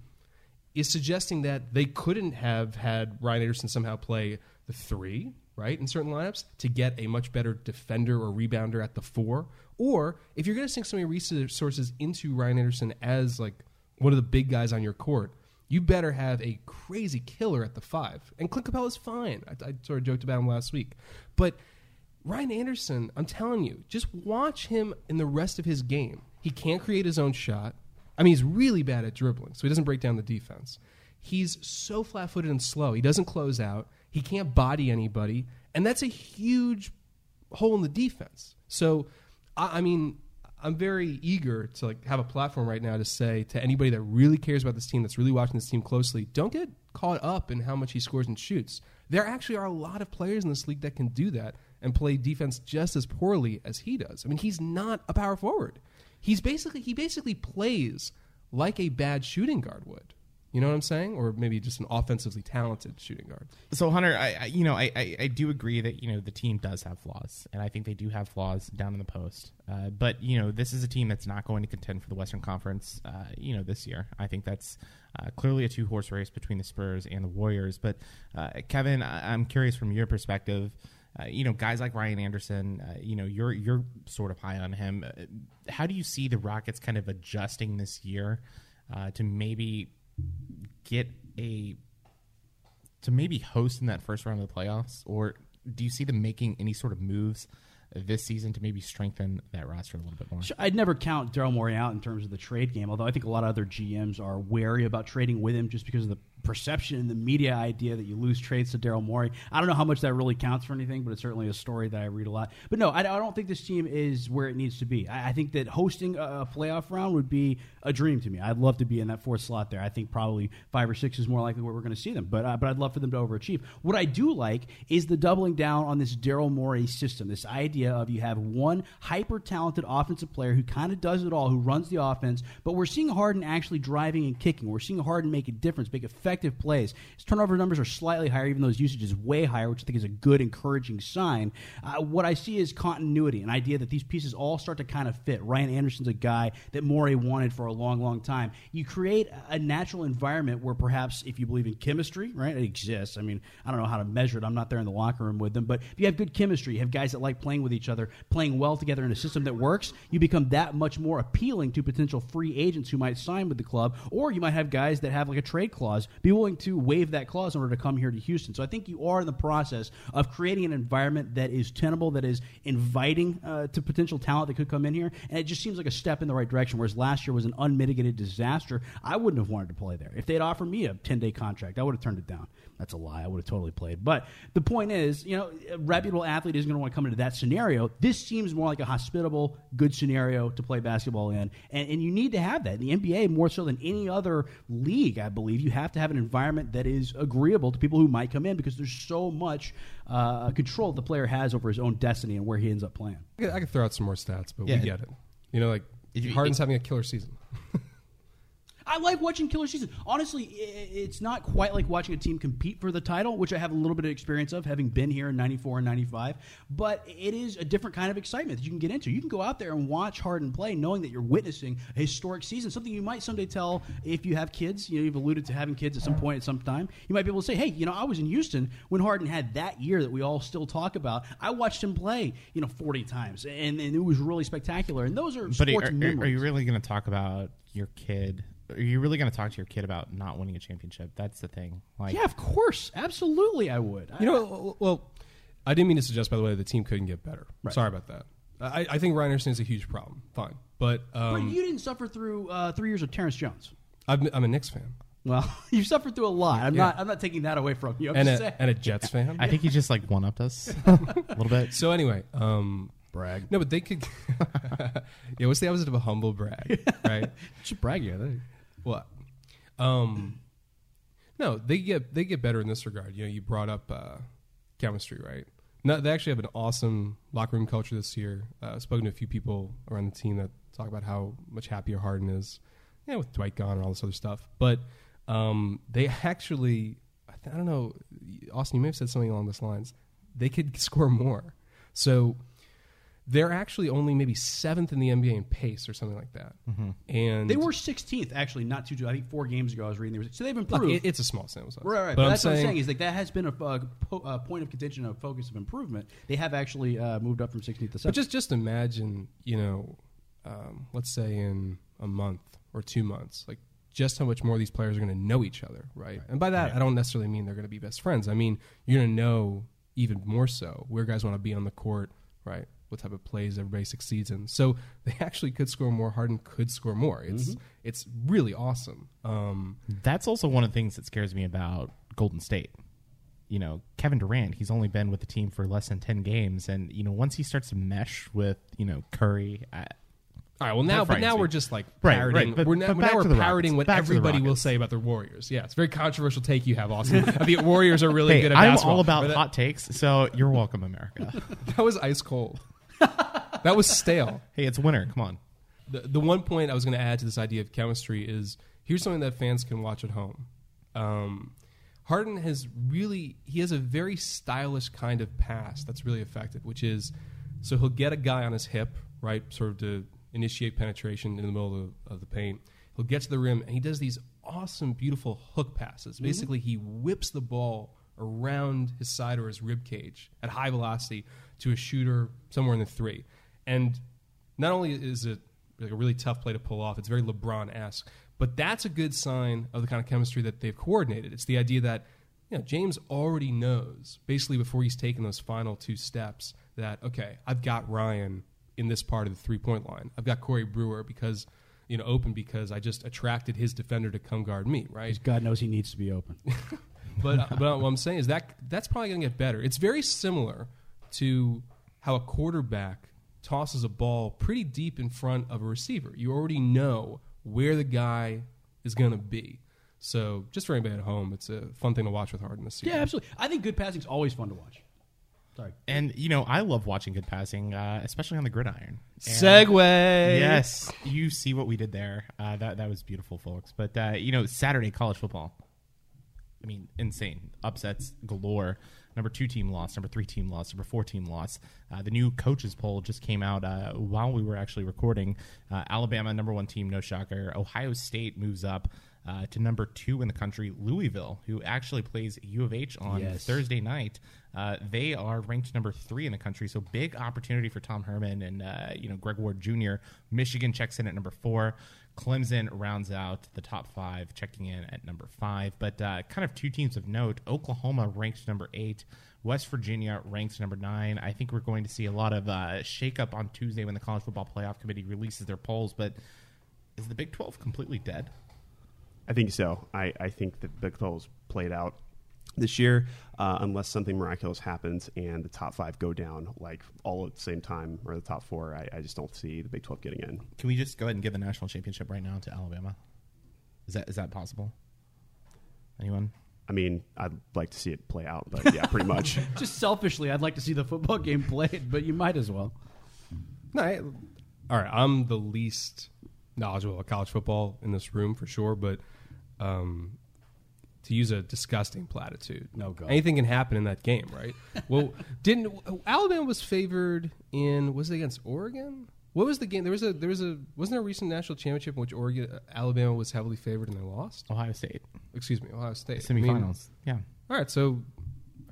is suggesting that they couldn't have had Ryan Anderson somehow play the three, right, in certain lineups to get a much better defender or rebounder at the four. Or if you're going to sink so many resources into Ryan Anderson as like one of the big guys on your court, you better have a crazy killer at the five. And Clint Capela's fine. I, I sort of joked about him last week, but Ryan Anderson, I'm telling you, just watch him in the rest of his game. He can't create his own shot. I mean, he's really bad at dribbling, so he doesn't break down the defense. He's so flat footed and slow. He doesn't close out. He can't body anybody. And that's a huge hole in the defense. So, I, I mean, I'm very eager to like have a platform right now to say to anybody that really cares about this team, that's really watching this team closely, don't get caught up in how much he scores and shoots. There actually are a lot of players in this league that can do that and play defense just as poorly as he does. I mean, he's not a power forward. He's basically he basically plays like a bad shooting guard would. You know what I'm saying? Or maybe just an offensively talented shooting guard. So Hunter, I, I you know I, I, I do agree that you know the team does have flaws, and I think they do have flaws down in the post. Uh, but you know this is a team that's not going to contend for the Western Conference. Uh, you know this year, I think that's uh, clearly a two horse race between the Spurs and the Warriors. But uh, Kevin, I, I'm curious from your perspective. Uh, you know, guys like Ryan Anderson. Uh, you know, you're you're sort of high on him. Uh, how do you see the Rockets kind of adjusting this year uh, to maybe get a to maybe host in that first round of the playoffs, or do you see them making any sort of moves this season to maybe strengthen that roster a little bit more? I'd never count Daryl Morey out in terms of the trade game, although I think a lot of other GMs are wary about trading with him just because of the perception and the media idea that you lose trades to Daryl Morey. I don't know how much that really counts for anything, but it's certainly a story that I read a lot. But no, I, I don't think this team is where it needs to be. I, I think that hosting a, playoff round would be a dream to me. I'd love to be in that fourth slot there. I think probably five or six is more likely where we're going to see them, but uh, but I'd love for them to overachieve. What I do like is the doubling down on this Daryl Morey system, this idea of you have one hyper talented offensive player who kind of does it all, who runs the offense, but we're seeing Harden actually driving and kicking. We're seeing Harden make a difference, make effective effective plays. His turnover numbers are slightly higher, even though his usage is way higher, which I think is a good, encouraging sign. Uh, what I see is continuity, an idea that these pieces all start to kind of fit. Ryan Anderson's a guy that Morey wanted for a long, long time. You create a natural environment where perhaps, if you believe in chemistry, right, it exists. I mean, I don't know how to measure it. I'm not there in the locker room with them, but if you have good chemistry, you have guys that like playing with each other, playing well together in a system that works, you become that much more appealing to potential free agents who might sign with the club, or you might have guys that have like a trade clause, be willing to waive that clause in order to come here to Houston. So I think you are in the process of creating an environment that is tenable, that is inviting uh, to potential talent that could come in here, and it just seems like a step in the right direction. Whereas last year was an unmitigated disaster, I wouldn't have wanted to play there. If they'd offered me a 10 day contract, I would have turned it down. That's a lie. I would have totally played. But the point is, you know, a reputable athlete isn't going to want to come into that scenario. This seems more like a hospitable, good scenario to play basketball in. And, and you need to have that. In the NBA, more so than any other league, I believe, you have to have an environment that is agreeable to people who might come in because there's so much uh, control the player has over his own destiny and where he ends up playing. I could, I could throw out some more stats, but Yeah. we get it. You know, like If you- Harden's having a killer season. I like watching killer season. Honestly, it's not quite like watching a team compete for the title, which I have a little bit of experience of, having been here in '94 and '95. But it is a different kind of excitement that you can get into. You can go out there and watch Harden play, knowing that you're witnessing a historic season. Something you might someday tell if you have kids. You know, you've alluded to having kids at some point at some time. You might be able to say, "Hey, you know, I was in Houston when Harden had that year that we all still talk about. I watched him play, you know, 40 times, and, and it was really spectacular." And those are But sports are- memories. are you really going to talk about your kid? Are you really going to talk to your kid about not winning a championship? That's the thing. Like, yeah, of course, absolutely, I would. You know, well, well, I didn't mean to suggest, by the way, the team couldn't get better. Right. Sorry about that. I, I think Ryan Anderson is a huge problem. Fine, but um, but you didn't suffer through uh, three years of Terrence Jones. I'm, I'm a Knicks fan Well, you've suffered through a lot. I'm Yeah. not. I'm not taking that away from you. I'm and just a, saying. and a Jets fan. I think he just like one upped us a little bit. So anyway, um, brag. No, but they could. yeah, what's the opposite of a humble brag, right? should brag, yeah. What? Um, no, they get they get better in this regard. You know, you brought up uh, chemistry, right? No, they actually have an awesome locker room culture this year. Uh, I've spoken to a few people around the team that talk about how much happier Harden is, yeah, with Dwight gone and all this other stuff. But um, they actually, I, th- I don't know, Austin, you may have said something along those lines. They could score more, so they're actually only maybe seventh in the NBA in pace or something like that. And they were 16th actually, not too. I think four games ago I was reading. They were, so they've Look, improved. it- it's a small sample size. Right, right. But But, I'm that's what I'm saying- saying is like that has been a, a, po- a point of contention, a focus of improvement. They have actually uh, moved up from 16th to 7th. But just just imagine, you know, um, let's say in a month or two months, like just how much more these players are going to know each other, right? And by that, I don't necessarily mean they're going to be best friends. I mean you're going to know even more so where guys want to be on the court, right? What type of plays everybody succeeds in. So they actually could score more. Harden could score more. It's Mhm. it's really awesome. Um, That's also one of the things that scares me about Golden State. You know, Kevin Durant, he's only been with the team for less than 10 games. And, you know, once he starts to mesh with, you know, Curry. I, All right. Well, now, but now we're just like Right, parroting. right, but- we're now, but now we're parroting Rockets. what Back everybody will say about the Warriors. Yeah, it's a very controversial take you have, Austin. the Warriors are really Hey, good at I'm basketball. all about hot takes, so you're welcome, America. that was ice cold. that was stale. Hey, it's winter. Come on. The the one point I was going to add to this idea of chemistry is here's something that fans can watch at home. Um, Harden has really he has a very stylish kind of pass that's really effective, which is so he'll get a guy on his hip, right, sort of to initiate penetration in the middle of the, of the paint. He'll get to the rim and he does these awesome, beautiful hook passes. Mhm. Basically, he whips the ball around his side or his rib cage at high velocity to a shooter somewhere in the three. And not only is it like a really tough play to pull off, it's very LeBron esque, but that's a good sign of the kind of chemistry that they've coordinated. It's the idea that you know, James already knows, basically before he's taken those final two steps, that okay, I've got Ryan in this part of the three point line. I've got Corey Brewer because you know open because I just attracted his defender to come guard me, right? God knows he needs to be open. but but what I'm saying is that that's probably going to get better. It's very similar to how a quarterback tosses a ball pretty deep in front of a receiver. You already know where the guy is going to be. So just for anybody at home, it's a fun thing to watch with Harden this season. yeah, absolutely. I think good passing is always fun to watch. Sorry. And you know, I love watching good passing, uh, especially on the gridiron. And- Segue. Yes, you see what we did there. Uh, that that was beautiful, folks. But uh, you know, Saturday college football. I mean, insane upsets galore. Number two team lost, number three team lost, number four team lost. Uh, the new coaches poll just came out uh, while we were actually recording. Uh, Alabama, number one team, no shocker. Ohio State moves up uh, to number two in the country. Louisville, who actually plays U of H on Yes. Thursday night, uh, they are ranked number three in the country. So big opportunity for Tom Herman and uh, you know Greg Ward Jr. Michigan checks in at number four. Clemson rounds out the top five, checking in at number five. But uh, kind of two teams of note: Oklahoma ranked number eight. West Virginia ranked number nine. I think we're going to see a lot of uh, shakeup on Tuesday when the College Football Playoff Committee releases their polls. But is the Big Twelve completely dead? I think so. I, I think that Big 12's played out this year, uh, unless something miraculous happens and the top five go down like all at the same time, or the top four. I, I just don't see the Big 12 getting in. Can we just go ahead and give the national championship right now to Alabama? Is that is that possible? Anyone? I mean, I'd like to see it play out, but yeah, pretty much. Just selfishly, I'd like to see the football game played, but you might as well. No, I, all right. I'm the least knowledgeable of college football in this room for sure, but um, to use a disgusting platitude, No go. anything can happen in that game, right? well, didn't Alabama was favored in was it against Oregon? What was the game? There was a there was a wasn't there a recent national championship in which Oregon uh, Alabama was heavily favored and they lost? Ohio State. Excuse me, Ohio State. I mean, Semifinals. yeah. All right, so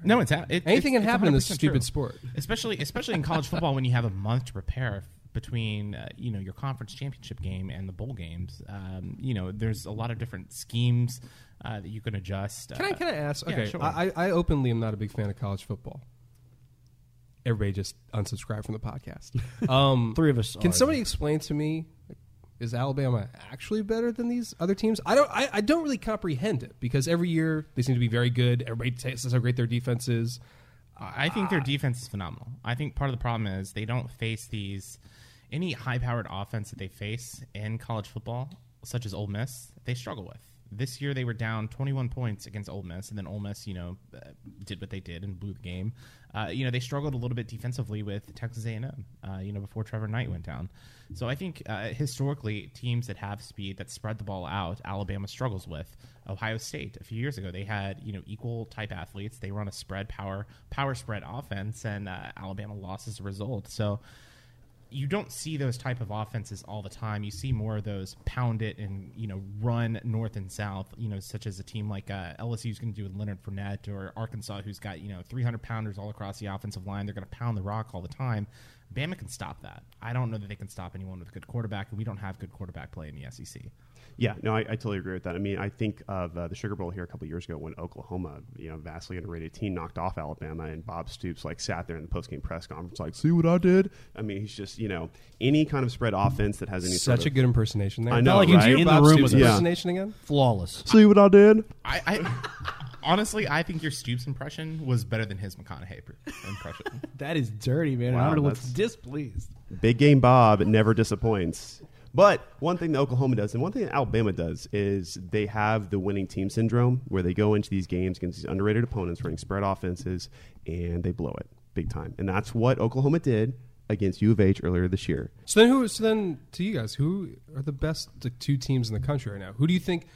No, it's a- it, anything it's- can happen in this stupid true. sport. especially especially in college football when you have a month to prepare between uh, you know your conference championship game and the bowl games. Um, you know, there's a lot of different schemes uh, that you can adjust. Can I Uh, can I ask? yeah, Okay, sure. I, I openly am not a big fan of college football. Everybody just unsubscribe from the podcast. Um, Three of us Can are. somebody explain to me? Is Alabama actually better than these other teams? I don't. I, I don't really comprehend it because every year they seem to be very good. Everybody says how great their defense is. I think their defense is phenomenal. I think part of the problem is they don't face these any high-powered offense that they face in college football, such as Ole Miss. They struggle with. This year they were down 21 points against Ole Miss, and then Ole Miss, you know, uh, did what they did and blew the game. Uh, you know, they struggled a little bit defensively with Texas A&M. Uh, you know, before Trevor Knight went down. So I think uh, historically, teams that have speed that spread the ball out, Alabama struggles with. Ohio State a few years ago, they had you know equal type athletes. They run a spread power power spread offense, and uh, Alabama lost as a result. So you don't see those type of offenses all the time. You see more of those pound it and you know run north and south. You know, such as a team like uh, LSU's going to do with Leonard Fournette or Arkansas, who's got you know 300 pounders all across the offensive line. They're going to pound the rock all the time. Bama can stop that. I don't know that they can stop anyone with a good quarterback, and we don't have good quarterback play in the SEC. Yeah, no, I, I totally agree with that. I mean, I think of uh, the Sugar Bowl here a couple years ago when Oklahoma, you know, vastly underrated team, knocked off Alabama, and Bob Stoops like sat there in the postgame press conference, like, "See what I did?" I mean, he's just, you know, any kind of spread offense that has any Such sort a of, good impersonation there. I know, like he was right? in the Bob room Stoops with yeah. impersonation again. Flawless. See what I did? I, I honestly, I think your Stoops impression was better than his McConaughey impression. That is dirty, man. Wow, Hunter looks that's- displeased. Big game Bob never disappoints. But one thing that Oklahoma does, and one thing that Alabama does, is they have the winning team syndrome, where they go into these games against these underrated opponents, running spread offenses, and they blow it big time. And that's what Oklahoma did against U of H earlier this year. So then, who? So then, to you guys, who are the best like, two teams in the country right now? Who do you think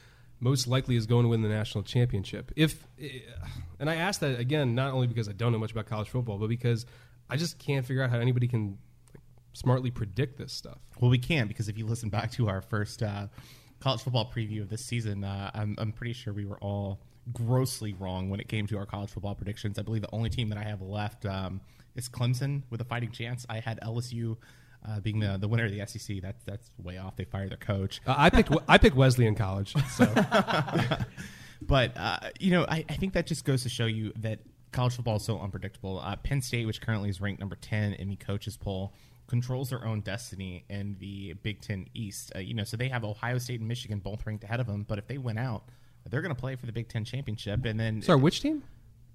most likely is going to win the national championship? If, eh, and I ask that again, not only because I don't know much about college football, but because I just can't figure out how anybody can smartly predict this stuff. Well, we can because if you listen back to our first uh, college football preview of this season, uh, I'm, I'm pretty sure we were all grossly wrong when it came to our college football predictions. I believe the only team that I have left um, is Clemson with a fighting chance. I had LSU uh, being the, the winner of the SEC. That's that's way off. They fired their coach. Uh, I picked I picked Wesley in college. So but uh, you know, I, I think that just goes to show you that college football is so unpredictable. Uh, Penn State, which currently is ranked number ten in the coaches poll, controls their own destiny in the Big Ten East. Uh, you know, so they have Ohio State and Michigan both ranked ahead of them. But if they win out, they're going to play for the Big Ten championship. And then, sorry, which team?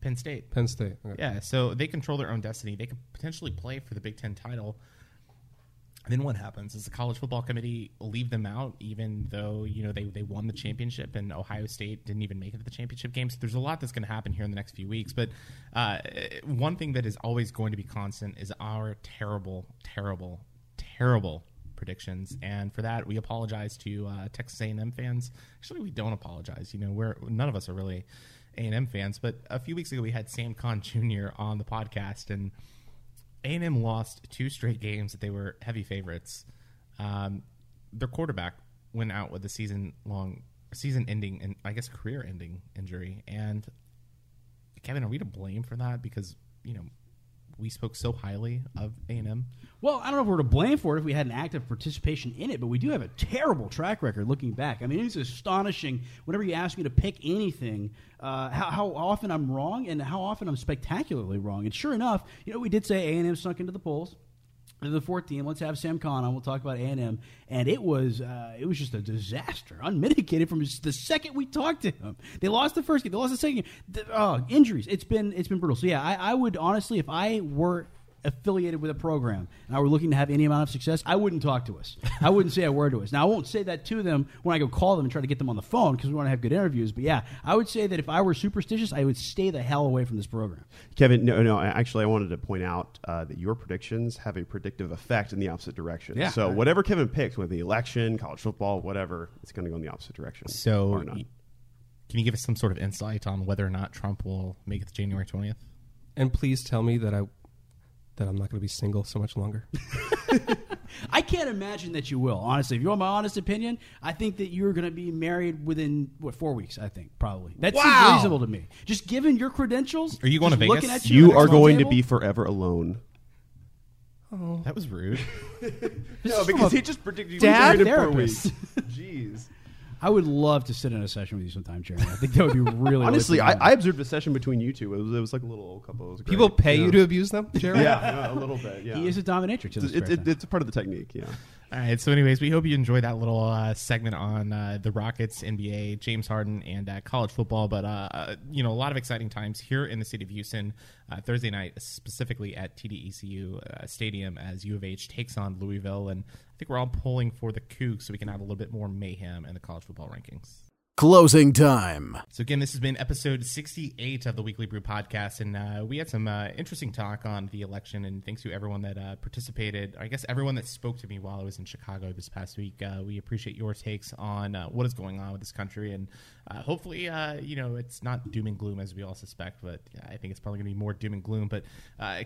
Penn State. Penn State. Okay. Yeah, so they control their own destiny. They could potentially play for the Big Ten title. Then what happens? Does the college football committee leave them out, even though you know they, they won the championship and Ohio State didn't even make it to the championship game? So there's a lot that's going to happen here in the next few weeks. But uh, one thing that is always going to be constant is our terrible, terrible, terrible predictions. And for that, we apologize to uh, Texas A&M fans. Actually, we don't apologize. You know, we're none of us are really A and M fans. But a few weeks ago, we had Sam Khan Jr. on the podcast, and A and M lost two straight games that they were heavy favorites. Um, their quarterback went out with a season long, season ending, and I guess career ending injury. And Kevin, are we to blame for that? Because you know we spoke so highly of A and M. Well, I don't know if we're to blame for it if we had an active participation in it, but we do have a terrible track record looking back. I mean, it's astonishing whenever you ask me to pick anything, uh, how, how often I'm wrong and how often I'm spectacularly wrong. And sure enough, you know, we did say A&M sunk into the polls. The fourth team. Let's have Sam Khan on. We'll talk about A and M, and it was uh, it was just a disaster, unmitigated from the second we talked to him. They lost the first game. They lost the second game. The, oh, injuries. It's been it's been brutal. So yeah, I, I would honestly, if I were affiliated with a program and I were looking to have any amount of success, I wouldn't talk to us. I wouldn't say a word to us. Now, I won't say that to them when I go call them and try to get them on the phone because we want to have good interviews. But yeah, I would say that if I were superstitious, I would stay the hell away from this program. Kevin, no, no. Actually, I wanted to point out uh, that your predictions have a predictive effect in the opposite direction. Yeah. So whatever Kevin picks, whether the election, college football, whatever, it's going to go in the opposite direction. So, Or not. can you give us some sort of insight on whether or not Trump will make it to January twentieth? And please tell me that I that I'm not going to be single so much longer. I can't imagine that you will. Honestly, if you want my honest opinion, I think that you're going to be married within what four weeks. I think probably that Wow. seems reasonable to me. Just given your credentials, Are you going just to looking Vegas? At you, You are the phone going to be forever alone. Oh, That was rude. No, because he just predicted you dad married in four therapist. weeks. Jeez. I would love to sit in a session with you sometime, Jeremy. I think that would be really Honestly, really I, I observed a session between you two. It was, it was like a little old couple. It was. People pay Yeah. you to abuse them, Jeremy? Yeah, yeah, a little bit. Yeah, He is a dominatrix. It's, his it's, spare it- it's a part of the technique. Yeah. All right. So, anyways, we hope you enjoyed that little uh, segment on uh, the Rockets, NBA, James Harden, and uh, college football. But uh, uh, you know, a lot of exciting times here in the city of Houston. Uh, Thursday night, specifically at TDECU Stadium, as U of H takes on Louisville, and I think we're all pulling for the Cougs so we can have a little bit more mayhem in the college football rankings. Closing time. So again, this has been episode 68 of the Weekly Brew podcast, and uh, we had some uh, interesting talk on the election. And thanks to everyone that uh, participated. I guess everyone that spoke to me while I was in Chicago this past week. Uh, we appreciate your takes on uh, what is going on with this country, and uh, hopefully, you know, it's not doom and gloom as we all suspect, but I think it's probably going to be more doom and gloom. But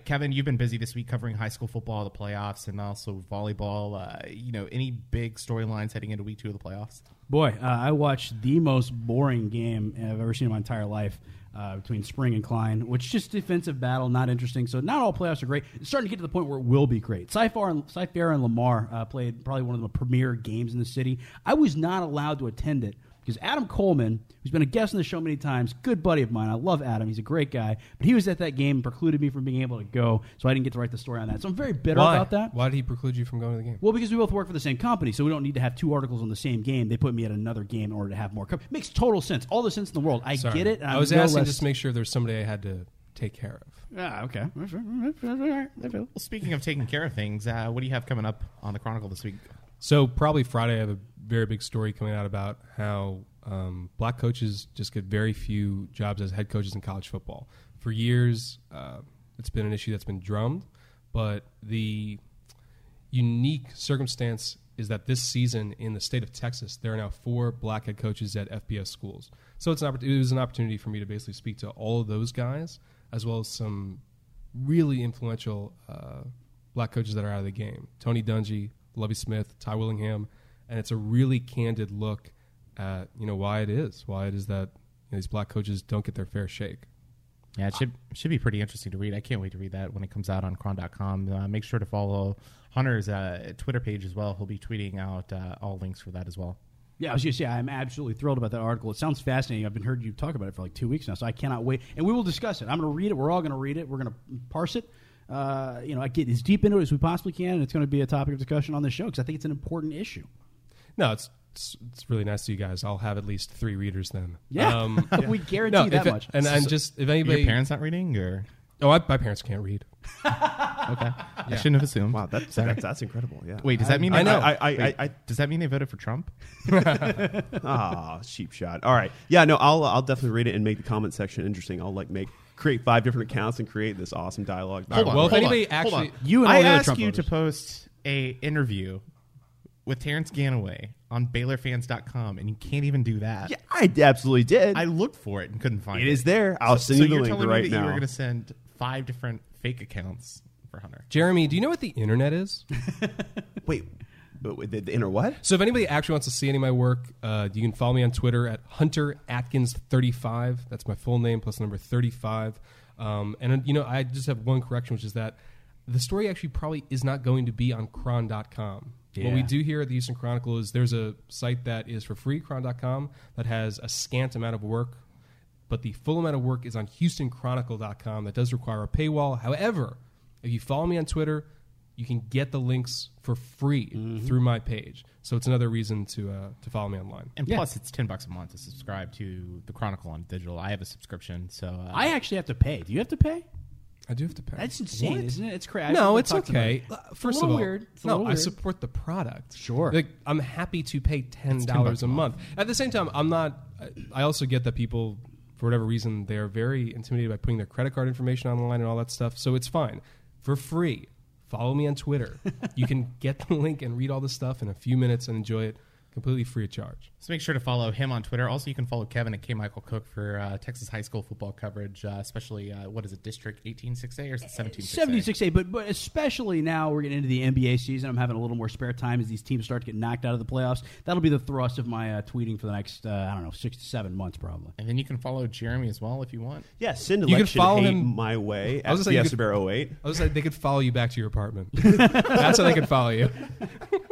Kevin, you've been busy this week covering high school football, the playoffs, and also volleyball. You know, any big storylines heading into week two of the playoffs? Boy, uh, I watched the most boring game I've ever seen in my entire life uh, between Spring and Klein, which is just defensive battle, not interesting. So not all playoffs are great. It's starting to get to the point where it will be great. Cy-Fair and, and Lamar uh, played probably one of the premier games in the city. I was not allowed to attend it because Adam Coleman, who's been a guest on the show many times, good buddy of mine. I love Adam. He's a great guy. But he was at that game and precluded me from being able to go, so I didn't get to write the story on that. So I'm very bitter Why? about that. Why did he preclude you from going to the game? Well, because we both work for the same company, so we don't need to have two articles on the same game. They put me at another game in order to have more. Co- Makes total sense. All the sense in the world. I Sorry. get it. and I was no asking less- just to make sure there's somebody I had to take care of. Yeah, okay. Well, speaking of taking care of things, uh, what do you have coming up on the Chronicle this week? So probably Friday, I have a very big story coming out about how um, black coaches just get very few jobs as head coaches in college football. For years, uh, it's been an issue that's been drummed, but the unique circumstance is that this season in the state of Texas, there are now four black head coaches at FBS schools. So it's an it was an opportunity for me to basically speak to all of those guys, as well as some really influential uh, black coaches that are out of the game. Tony Dungy, Lovie Smith, Ty Willingham, and it's a really candid look at you know why it is, why it is that you know, these black coaches don't get their fair shake. Yeah, it should should be pretty interesting to read. I can't wait to read that when it comes out on chron.com. Uh, make sure to follow Hunter's uh, Twitter page as well. He'll be tweeting out uh, all links for that as well. Yeah, I was just say I'm absolutely thrilled about that article. It sounds fascinating. I've been heard you talk about it for like two weeks now, so I cannot wait. And we will discuss it. I'm going to read it. We're all going to read it. We're going to parse it. Uh, you know, I get as deep into it as we possibly can, and it's going to be a topic of discussion on the show because I think it's an important issue. No, it's, it's it's really nice to you guys. I'll have at least three readers then. Yeah. We guarantee that it- much. And, and So- just if Your anybody, parents not reading, or oh, I, my parents can't read. okay, I shouldn't have assumed. Wow, that's that's, that's incredible. Yeah. Wait, does that mean I, they know? I, I, wait, I, I, does that mean they voted for Trump? ah, cheap shot. All right. Yeah. No, I'll I'll definitely read it and make the comment section interesting. I'll like make create five different accounts and create this awesome dialogue. Hold on. well, if hold anybody on, hold actually- on. You and all I the other asked Trump you to voters. post a interview with Terrance Ganaway on BaylorFans.com, and you can't even do that. Yeah, I absolutely did. I looked for it and couldn't find it. It is there. I'll so, send so you the you're link telling right me that now. You were going to send five different fake accounts for Hunter. Jeremy, do you know what the internet is? Wait, but the, the inner what? So if anybody actually wants to see any of my work, uh, you can follow me on Twitter at Hunter Atkins thirty five. That's my full name plus number thirty five. Um, and uh, you know, I just have one correction, which is that the story actually probably is not going to be on Chron.com. What we do here at the Houston Chronicle is there's a site that is for free, Chron.com, that has a scant amount of work, but the full amount of work is on HoustonChronicle.com. That does require a paywall. However, if you follow me on Twitter, you can get the links for free Mm-hmm. through my page. So it's another reason to uh, to follow me online. And plus, it's ten bucks a month to subscribe to the Chronicle on digital. I have a subscription, so uh, I actually have to pay. Do you have to pay? I do have to pay. That's insane, What? isn't it? It's crazy. No, it's okay. it. Uh, It's a First of all, weird. It's a no, little I support the product. Sure. Like, I'm happy to pay ten dollars a a month. At the same time, I'm not. I- I also get that people, for whatever reason, they're very intimidated by putting their credit card information online and all that stuff. So it's fine for free. Follow me on Twitter. you can get the link and read all the stuff in a few minutes and enjoy it completely free of charge. So make sure to follow him on Twitter. Also, you can follow Kevin at K Michael Cook for uh, Texas high school football coverage, uh, especially uh, what is it, District 18-6A or is it 17-6A? 76 A, but but especially now we're getting into the NBA season. I'm having a little more spare time as these teams start to get knocked out of the playoffs. That'll be the thrust of my uh, tweeting for the next uh, I don't know six to seven months probably. And then you can follow Jeremy as well if you want. Yeah, send You can follow hate him- my way I at was gonna say you Fiesta Bear 08. I was like, they could follow you back to your apartment. That's how they could follow you.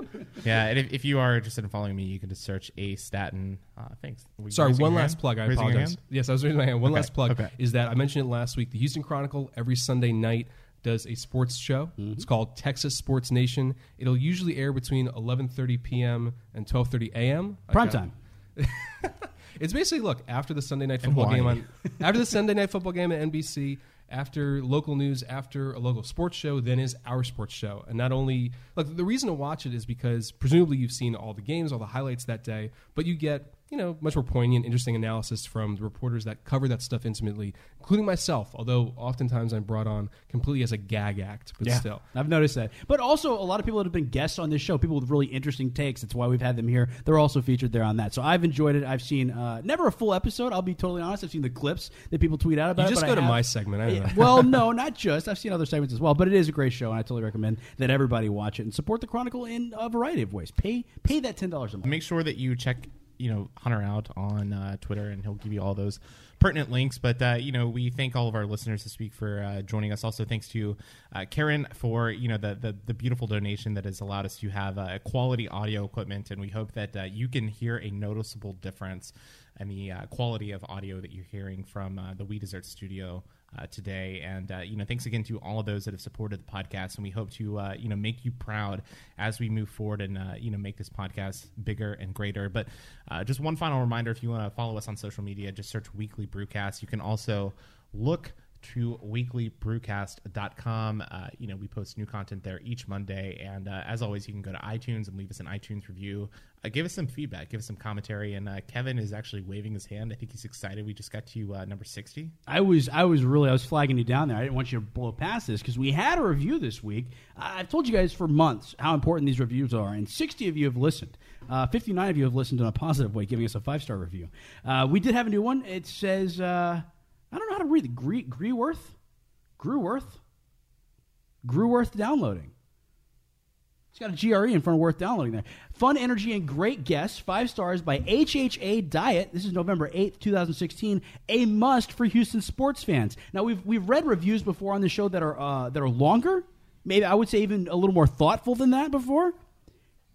Yeah, and if, if you are interested in following me, you can just search A statin. Uh, thanks. Sorry, one last hand? plug. I Raising apologize. Yes, I was raising my hand. One Okay, last plug okay. is that I mentioned it last week. The Houston Chronicle every Sunday night does a sports show. Mm-hmm. It's called Texas Sports Nation. It'll usually air between 11:30 p.m. and 12:30 a.m. Prime Okay. time. It's basically look after the Sunday night football game on after the Sunday night football game at NBC, after local news, after a local sports show, then is our sports show. And not only like, the reason to watch it is because presumably you've seen all the games, all the highlights that day, but you get you know much more poignant, interesting analysis from the reporters that cover that stuff intimately, including myself. Although oftentimes I'm brought on completely as a gag act, but still. I've noticed that. But also, a lot of people that have been guests on this show, people with really interesting takes. That's why we've had them here. They're also featured there on that. So I've enjoyed it. I've seen uh, never a full episode. I'll be totally honest. I've seen the clips that people tweet out about You it. just but go I to have- my segment. I don't know. well, no, not just. I've seen other segments as well, but it is a great show, and I totally recommend that everybody watch it and support the Chronicle in a variety of ways. Pay pay that ten dollars a month. Make sure that you check, you know, Hunter out on uh, Twitter, and he'll give you all those pertinent links. But uh, you know, we thank all of our listeners this week for uh, joining us. Also, thanks to uh, Karen for you know the, the the beautiful donation that has allowed us to have uh, quality audio equipment, and we hope that uh, you can hear a noticeable difference in the quality of audio that you're hearing from the We Desert Studio. Uh, today. And uh, you know thanks again to all of those that have supported the podcast. And we hope to uh, you know make you proud as we move forward and uh, you know make this podcast bigger and greater. But uh, just one final reminder if you want to follow us on social media just search weekly brewcast. You can also look to weeklybrewcast.com uh, you know we post new content there each monday and uh, as always you can go to itunes and leave us an itunes review uh, give us some feedback give us some commentary and uh, kevin is actually waving his hand i think he's excited we just got to uh, number 60 I was I was really I was flagging you down there. I didn't want you to blow past this because we had a review this week. I've told you guys for months how important these reviews are, and 60 of you have listened. Uh, 59 of you have listened in a positive way, giving us a five star review. Uh, we did have a new one. It says uh, I don't know how to read it. Gre- Greeworth, Grewworth, Grewworth downloading. It's got a GRE in front of worth downloading there. Fun energy and great guests. Five stars by HHA Diet. This is November 8th, 2016. A must for Houston sports fans. Now we've we've read reviews before on the show that are uh, that are longer. Maybe I would say even a little more thoughtful than that before.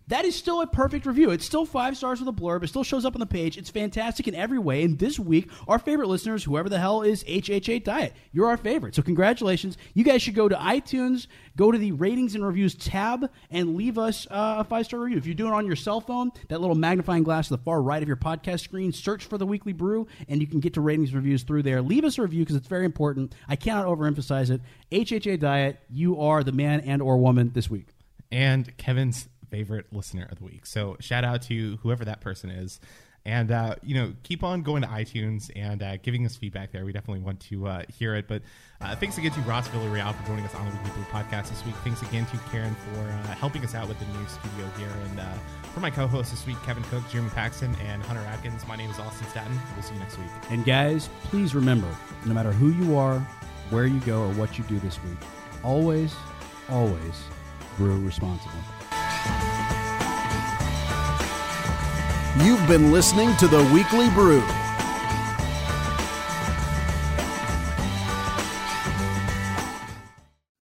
That is still a perfect review. It's still five stars with a blurb. It still shows up on the page. It's fantastic in every way. And this week, our favorite listeners, whoever the hell is HHA Diet, you're our favorite. So congratulations. You guys should go to iTunes, go to the ratings and reviews tab, and leave us uh, a five star review. If you're doing it on your cell phone, that little magnifying glass to the far right of your podcast screen, search for the Weekly Brew, and you can get to ratings and reviews through there. Leave us a review because it's very important. I cannot overemphasize it. HHA Diet, you are the man and or woman this week. and Kevin's favorite listener of the week. So shout out to whoever that person is. And uh, you know, keep on going to iTunes and uh, giving us feedback there. We definitely want to uh, hear it. But uh, thanks again to Ross Villarreal for joining us on the Weekly Brew podcast this week. Thanks again to Karen for uh, helping us out with the new studio here. And uh, for my co-hosts this week, Kevin Cook, Jeremy Paxton, and Hunter Atkins. My name is Austin Staton. We'll see you next week. And guys, please remember, no matter who you are, where you go, or what you do this week, always, always brew responsibly. You've been listening to the Weekly Brew